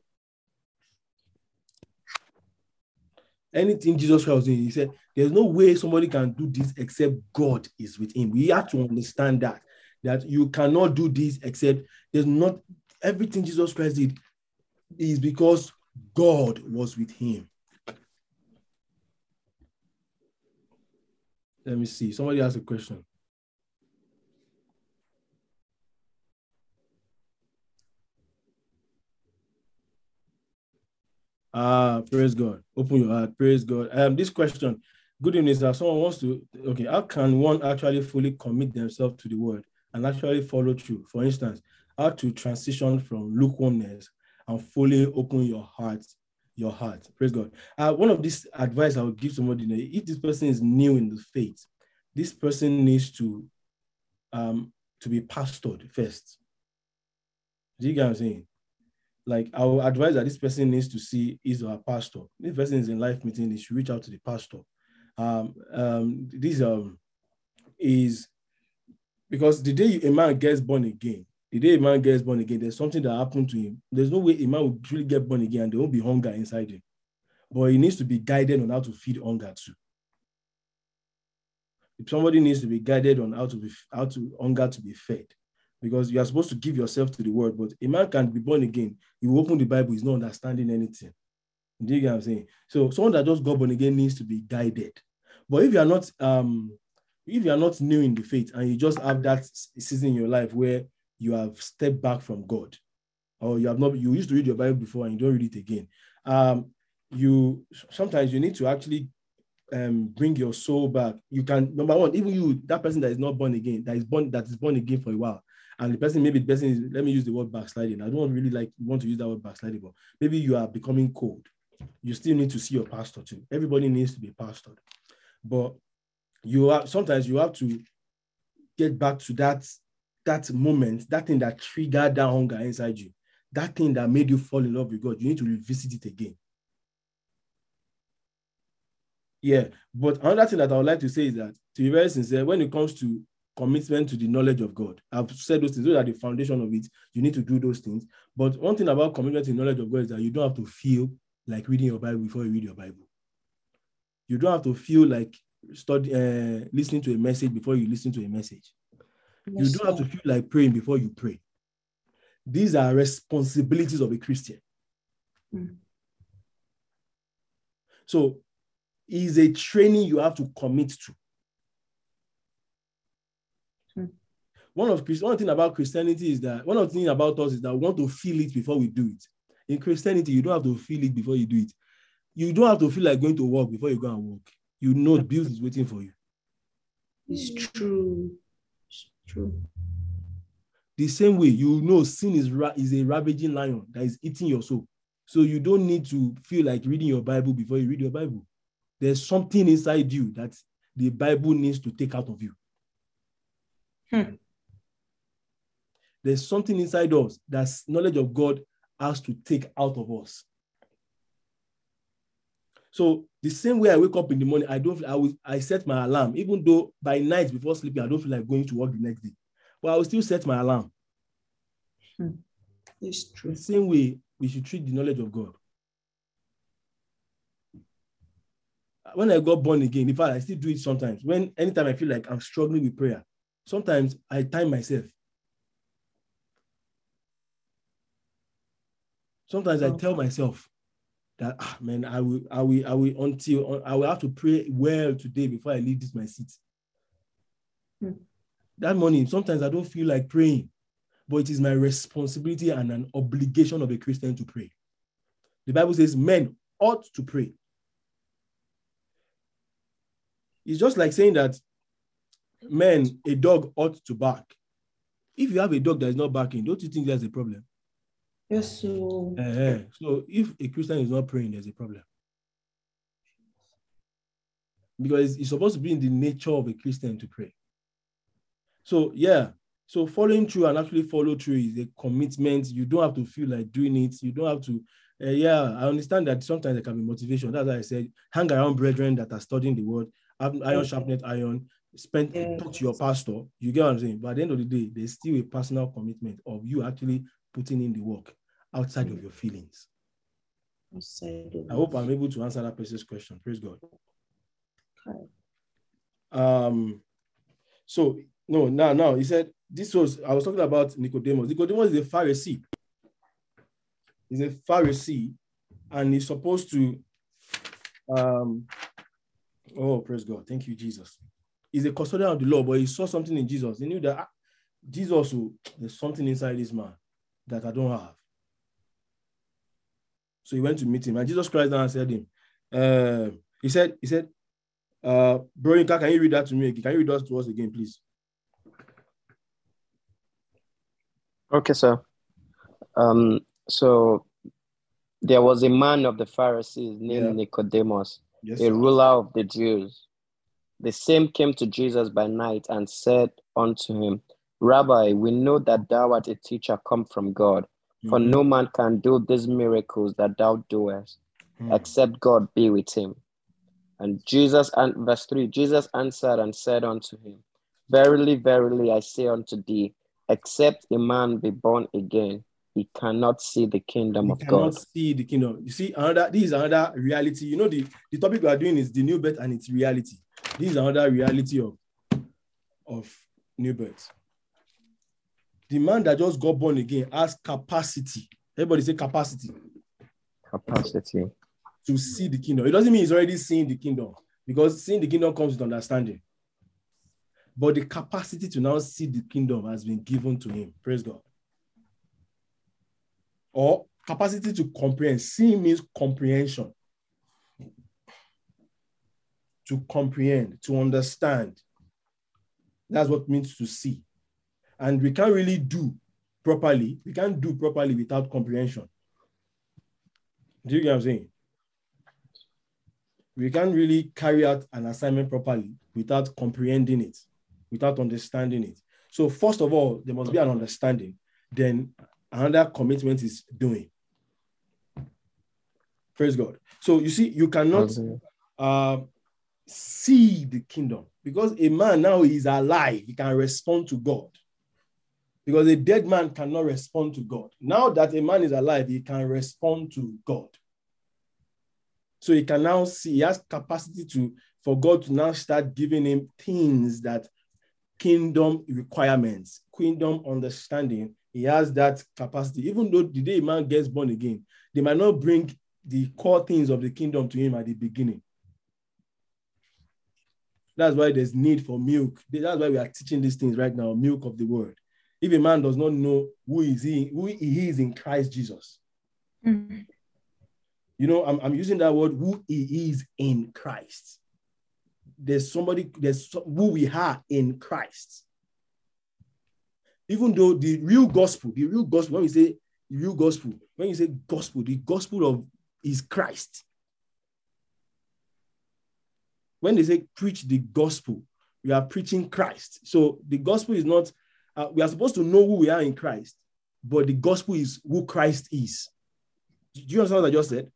Anything Jesus Christ was doing, he said, There's no way somebody can do this except God is with him. We have to understand that, that you cannot do this except there's not everything Jesus Christ did is because God was with him. Let me see. Somebody has a question. Ah, praise God. Open your heart. Praise God. Um, this question. Good evening, sir. Someone wants to. Okay, how can one actually fully commit themselves to the word and actually follow through? For instance, how to transition from lukewarmness and fully open your heart, your heart. Praise God. Uh, one of these advice I would give somebody, if this person is new in the faith, this person needs to um to be pastored first. Do you get what I'm saying? Like I would advise that this person needs to see is her pastor. This person is in life meeting, they should reach out to the pastor. Um, um, this um is because the day a man gets born again, the day a man gets born again, there's something that happened to him. There's no way a man will truly get born again and there won't be hunger inside him. But he needs to be guided on how to feed hunger too. If somebody needs to be guided on how to be how to hunger to be fed, because you are supposed to give yourself to the word. But a man can be born again. He open the Bible, he's not understanding anything. Do you get what I'm saying? So someone that just got born again needs to be guided. But if you are not um if you are not new in the faith and you just have that season in your life where you have stepped back from God, or you have not, you used to read your Bible before and you don't read it again. Um, you sometimes you need to actually um, bring your soul back. You can number one, even you, that person that is not born again, that is born that is born again for a while, and the person maybe the person is let me use the word backsliding. I don't really like want to use that word backsliding, but maybe you are becoming cold. You still need to see your pastor too. Everybody needs to be pastored, but you have sometimes you have to get back to that that moment, that thing that triggered that hunger inside you, that thing that made you fall in love with God, you need to revisit it again. Yeah, but another thing that I would like to say is that, to be very sincere, when it comes to commitment to the knowledge of God, I've said those things, those are the foundation of it. You need to do those things. But one thing about commitment to knowledge of God is that you don't have to feel like reading your Bible before you read your Bible. You don't have to feel like study, uh, listening to a message before you listen to a message. Yes, you don't have to feel like praying before you pray. These are responsibilities of a Christian. Mm. So is a training you have to commit to. Hmm. One of one thing about Christianity is that one of the things about us is that we want to feel it before we do it. In Christianity, you don't have to feel it before you do it. You don't have to feel like going to work before you go and work. You know bills is waiting for you. It's true. It's true. The same way, you know sin is, ra- is a ravaging lion that is eating your soul. So you don't need to feel like reading your Bible before you read your Bible. There's something inside you that the Bible needs to take out of you. Hmm. There's something inside us that knowledge of God has to take out of us. So the same way I wake up in the morning, I don't I will I set my alarm, even though by night before sleeping, I don't feel like going to work the next day. But I will still set my alarm. Hmm. It's true. The same way we should treat the knowledge of God. When I got born again, in fact, I still do it sometimes. When anytime I feel like I'm struggling with prayer, sometimes I time myself. Sometimes oh. I tell myself, that ah, man, I will, I will, I will until I will have to pray well today before I leave this my seat. Hmm. That morning, sometimes I don't feel like praying, but it is my responsibility and an obligation of a Christian to pray. The Bible says men ought to pray. It's just like saying that men, a dog ought to bark. If you have a dog that is not barking, don't you think that's a problem? Yes, so Eh-eh. So if a Christian is not praying, there's a problem. Because it's supposed to be in the nature of a Christian to pray. So yeah, so following through and actually follow through is a commitment. You don't have to feel like doing it. You don't have to. Uh, yeah, I understand that sometimes there can be motivation. That's why I said hang around brethren that are studying the word. Iron sharpened iron. Spend talk to your pastor. You get what I'm saying. But at the end of the day, there's still a personal commitment of you actually putting in the work outside of your feelings. I hope I'm able to answer that person's question. Praise God. Okay. Um, so no, now, now he said this was I was talking about Nicodemus. Nicodemus is a Pharisee. He's a Pharisee, and he's supposed to um oh praise God. Thank you, Jesus. He's a custodian of the law, but he saw something in Jesus. He knew that ah, Jesus, oh, there's something inside this man that I don't have. So he went to meet him, and Jesus Christ answered him. Uh, he said, he said, uh, Veronica, can you read that to me again? Can you read that to us again, please? Okay, sir. Um, so there was a man of the Pharisees named Yeah. Nicodemus, Yes, a sir. ruler of the Jews. The same came to Jesus by night and said unto him, Rabbi, we know that thou art a teacher come from God, for Mhm. no man can do these miracles that thou doest, Mhm. except God be with him. And Jesus, and verse 3 Jesus answered and said unto him, Verily, verily, I say unto thee, except a man be born again, he cannot see the kingdom You of cannot God. see the kingdom. You see, another this is another reality. You know, the, the topic we are doing is the new birth and its reality. This is another reality of, of new birth. The man that just got born again has capacity. Everybody say capacity Capacity. to see the kingdom. It doesn't mean he's already seeing the kingdom because seeing the kingdom comes with understanding. But the capacity to now see the kingdom has been given to him. Praise God. Or capacity to comprehend. Seeing means comprehension. To comprehend, to understand. That's what it means to see. And we can't really do properly. We can't do properly without comprehension. Do you get what I'm saying? We can't really carry out an assignment properly without comprehending it, without understanding it. So, first of all, there must be an understanding. Then, another commitment is doing. Praise God. So, you see, you cannot uh, see the kingdom because a man now is alive, he can respond to God. Because a dead man cannot respond to God. Now that a man is alive, he can respond to God. So he can now see, he has capacity to for God to now start giving him things that kingdom requirements, kingdom understanding. He has that capacity. Even though the day a man gets born again, they might not bring the core things of the kingdom to him at the beginning. That's why there's need for milk. That's why we are teaching these things right now, milk of the word. If a man does not know who is he, who he is in Christ Jesus, hmm. you know, I'm, I'm using that word, who he is in Christ. There's somebody, there's who we are in Christ. Even though the real gospel, the real gospel, when we say real gospel, when you say gospel, the gospel of is Christ. When they say preach the gospel, we are preaching Christ. So the gospel is not, uh, we are supposed to know who we are in Christ, but the gospel is who Christ is. Do you understand what I just said?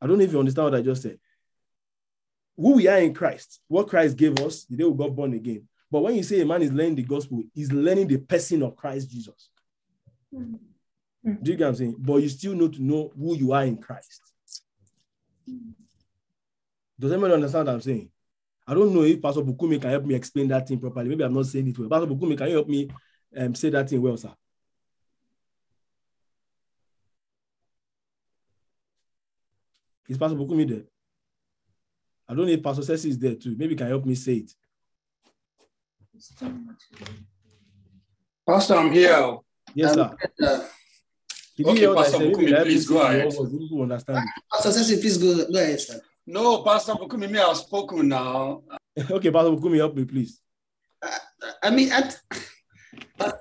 I don't know if you understand what I just said. Who we are in Christ, what Christ gave us the day we got born again. But when you say a man is learning the gospel, he's learning the person of Christ Jesus. Do you get what I'm saying? But you still need to know who you are in Christ. Does anyone understand what I'm saying? I don't know if Pastor Bukumi can help me explain that thing properly. Maybe I'm not saying it well. Pastor Bukumi, can you help me um, say that thing well, sir? Is Pastor Bukumi there? I don't know if Pastor Ceci is there too. Maybe he can help me say it. Pastor, I'm here. Yes, sir. Um, uh, you okay, Pastor Bukumi, please go ahead. well, so people understand it. Pastor Ceci, please go, go ahead, sir. No, Pastor Bukumi, me, I've spoken now. okay, Pastor Bukumi, help me, please. I mean, at, uh,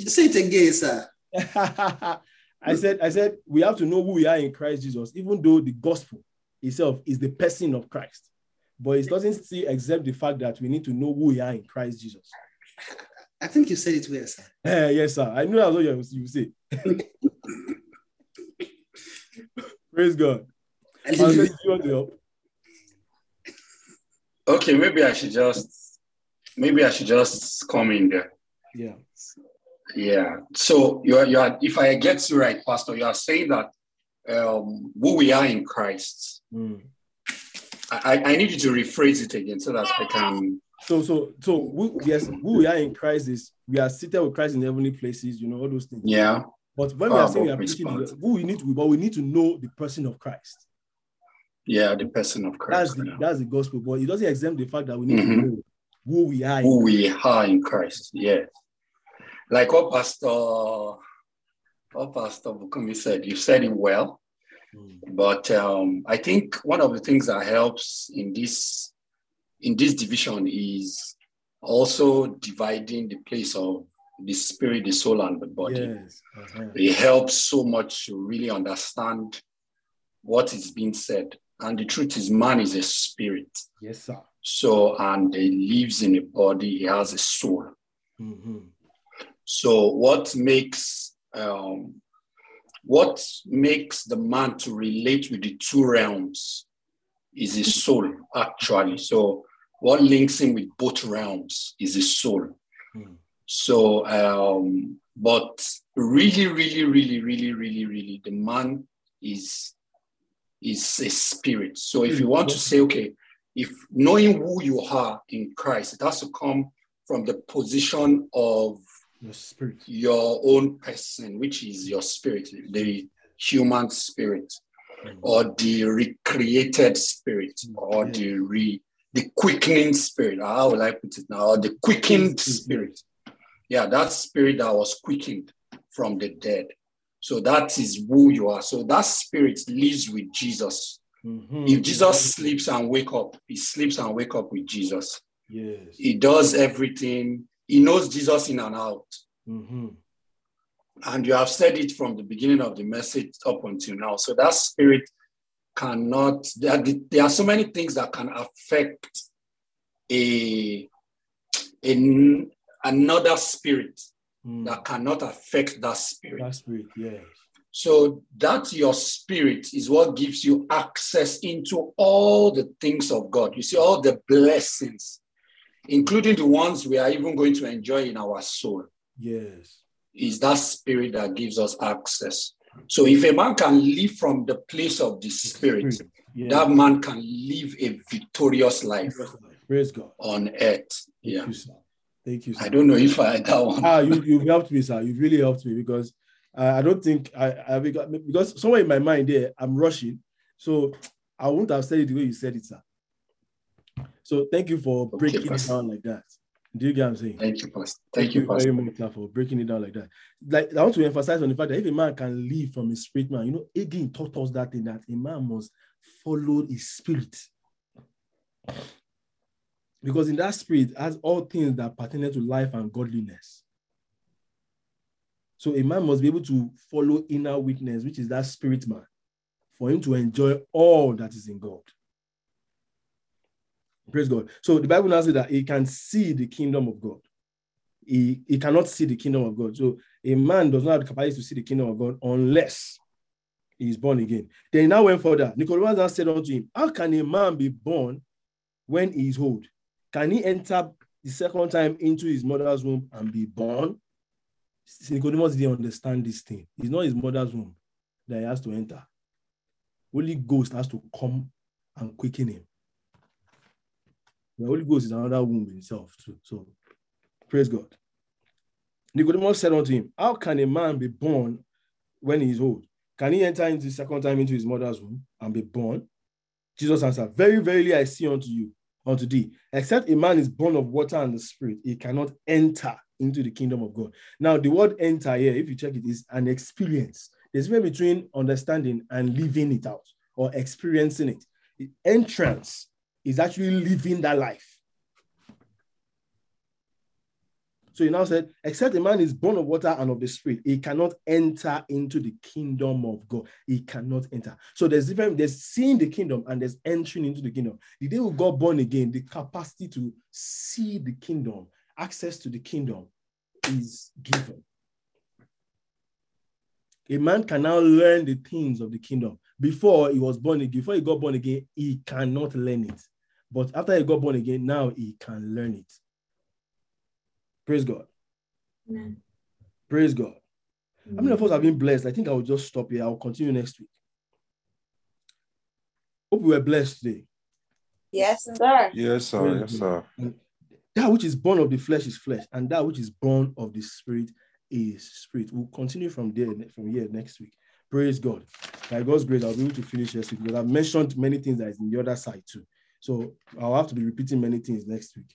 say it again, sir. I said, I said, we have to know who we are in Christ Jesus, even though the gospel itself is the person of Christ. But it doesn't still accept the fact that we need to know who we are in Christ Jesus. I think you said it well, sir. Eh, yes, sir. I know that's what you you say. Praise God. Okay, maybe I should just maybe I should just come in there. Yeah. Yeah. So you are you are if I get you right, Pastor, you are saying that um who we are in Christ. Mm. I, I need you to rephrase it again so that I can So, so, so, who, yes, who we are in Christ is we are seated with Christ in heavenly places, you know, all those things. yeah. But when we are saying we are above preaching, who we need to, but we need to know the person of Christ. Yeah, the person of That's Christ. the yeah. that's the gospel. But it doesn't exempt the fact that we need to Mhm. know who we are. who we are in Christ. Yeah. Like what Pastor what Pastor Bukumi said, you said it well. But um, I think one of the things that helps in this in this division is also dividing the place of the spirit, the soul, and the body. Yes. uh-huh. It helps so much to really understand what is being said. And the truth is, man is a spirit. Yes, sir. So, and he lives in a body, he has a soul. Mhm. So, what makes um, what makes the man to relate with the two realms is his soul, actually. So, what links him with both realms is his soul. So, um, but really, really, really, really, really, really, the man is is a spirit. So, if you mm-hmm. want to say, okay, if knowing who you are in Christ, it has to come from the position of your spirit, your own person, which is your spirit, the human spirit, mm-hmm. or the recreated spirit, mm-hmm. or the re the quickening spirit. How will I put it now? The quickened spirit. Yeah, that spirit that was quickened from the dead. So that is who you are. So that spirit lives with Jesus. Mhm. If Jesus sleeps and wake up, he sleeps and wake up with Jesus. Yes. He does everything. He knows Jesus in and out. Mhm. And you have said it from the beginning of the message up until now. So that spirit cannot, there are, there are so many things that can affect a, a another spirit Mm. that cannot affect that spirit. That spirit, yes. So that your spirit is what gives you access into all the things of God. You see, all the blessings, including the ones we are even going to enjoy in our soul, Yes. is that spirit that gives us access. So if a man can live from the place of the spirit, Yeah. that man can live a victorious life Praise God. on earth. Yeah. Thank you, sir. Thank you. I don't know if I that one. ah, you you've helped me, sir. You've really helped me because uh, I don't think I, I because somewhere in my mind there I'm rushing, so I wouldn't have said it the way you said it, sir. So thank you for breaking it down like that. Do you get what I'm saying? Thank you, Pastor. Thank you, very much for breaking it down like that. Like I want to emphasize on the fact that if a man can live from his spirit man, you know, Hagin taught us that thing that a man must follow his spirit. Because in that spirit has all things that pertain to life and godliness. So a man must be able to follow inner witness, which is that spirit man, for him to enjoy all that is in God. Praise God. So the Bible now says that he can see the kingdom of God. He, he cannot see the kingdom of God. So a man does not have the capacity to see the kingdom of God unless he is born again. Then he now went further. Nicodemus now said unto him, How can a man be born when he is old? Can he enter the second time into his mother's womb and be born? Nicodemus didn't understand this thing. It's not his mother's womb that he has to enter. Holy Ghost has to come and quicken him. The Holy Ghost is another womb himself too. So praise God. Nicodemus said unto him, How can a man be born when he is old? Can he enter into the second time into his mother's womb and be born? Jesus answered, Very, verily I say unto you, unto thee, except a man is born of water and the spirit, he cannot enter into the kingdom of God. Now, the word enter here, if you check it, is an experience. There's difference between understanding and living it out or experiencing it. The entrance is actually living that life. So he now said, except a man is born of water and of the spirit, he cannot enter into the kingdom of God. He cannot enter. So there's different, there's seeing the kingdom and there's entering into the kingdom. The day we got born again, the capacity to see the kingdom, access to the kingdom is given. A man can now learn the things of the kingdom. Before he was born again, before he got born again, he cannot learn it. But after he got born again, now he can learn it. Praise God. Amen. Praise God. How many of us have been blessed? I think I will just stop here. I'll continue next week. Hope we were blessed today. Yes, sir. Yes, sir. Praise Yes, sir. And that which is born of the flesh is flesh, and that which is born of the spirit is spirit. We'll continue from there from here next week. Praise God. By God's grace, I'll be able to finish next week because I've mentioned many things that is in the other side too. So I'll have to be repeating many things next week.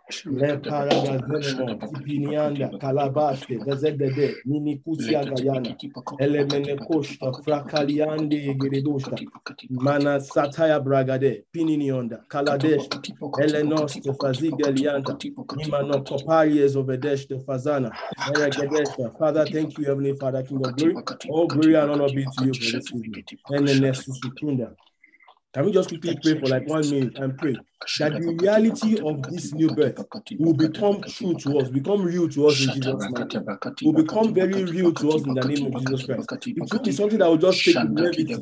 Le paragazenemo tipinianda kalabaste minikusia gayana. Elemene koshta frakaliande geridoshta. Mana sataya bragade pininionda kaladesh. Elenos de fazigelianta. Imano kopariez ovedesh de fazana. Eregedeshta. Father, thank you, Heavenly Father, King of glory. All glory and honor be to you for this evening. And the next Susukunda. Can we just quickly pray for like one minute and pray that the reality of this new birth will become true to us, become real to us in Jesus' name, will become very real to us in the name of Jesus Christ. It will be something that will just take levity.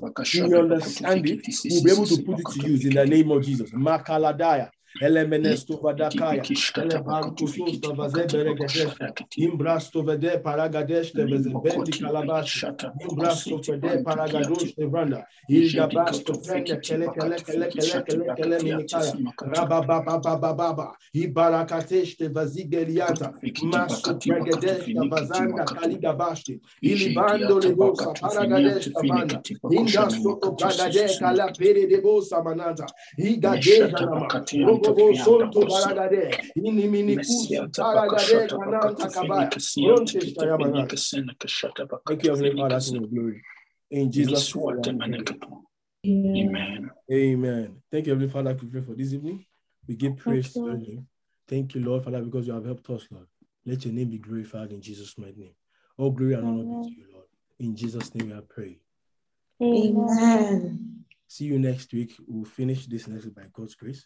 We understand it, we'll be able to put it to use in the name of Jesus. Makaladaya. Elemenesto vadakaya, elebanto sosta vazebere gadeshta, imbrasto vede paragadeshte vezebenti kalabash, imbrasto vede paragadoshte vranda, ilgabasto frende kele kele kele kele kele kele minikaya, rababababababa, ibarakateshte vazigeliata, masto pregadeshta vazanda kaligabashte, ilibando lebosa paragadeshta vanda, ingasto pragade kala pere debosa manata, igadeja nama, Robobo Sonto Baragade, Inimini Kusi Baragade, Kananta Kabaya, Ronte Shtayamana. Thank you, Heavenly Father, King of glory. In Jesus' name. Amen. Amen. Thank you, Heavenly Father, we pray for this evening. We give praise to your name. Thank you, Lord, Father, because you have helped us, Lord. Let your name be glorified in Jesus' mighty name. All glory and honor be to you, Lord. In Jesus' name, I pray. Amen. See you next week. We'll finish this next by God's grace.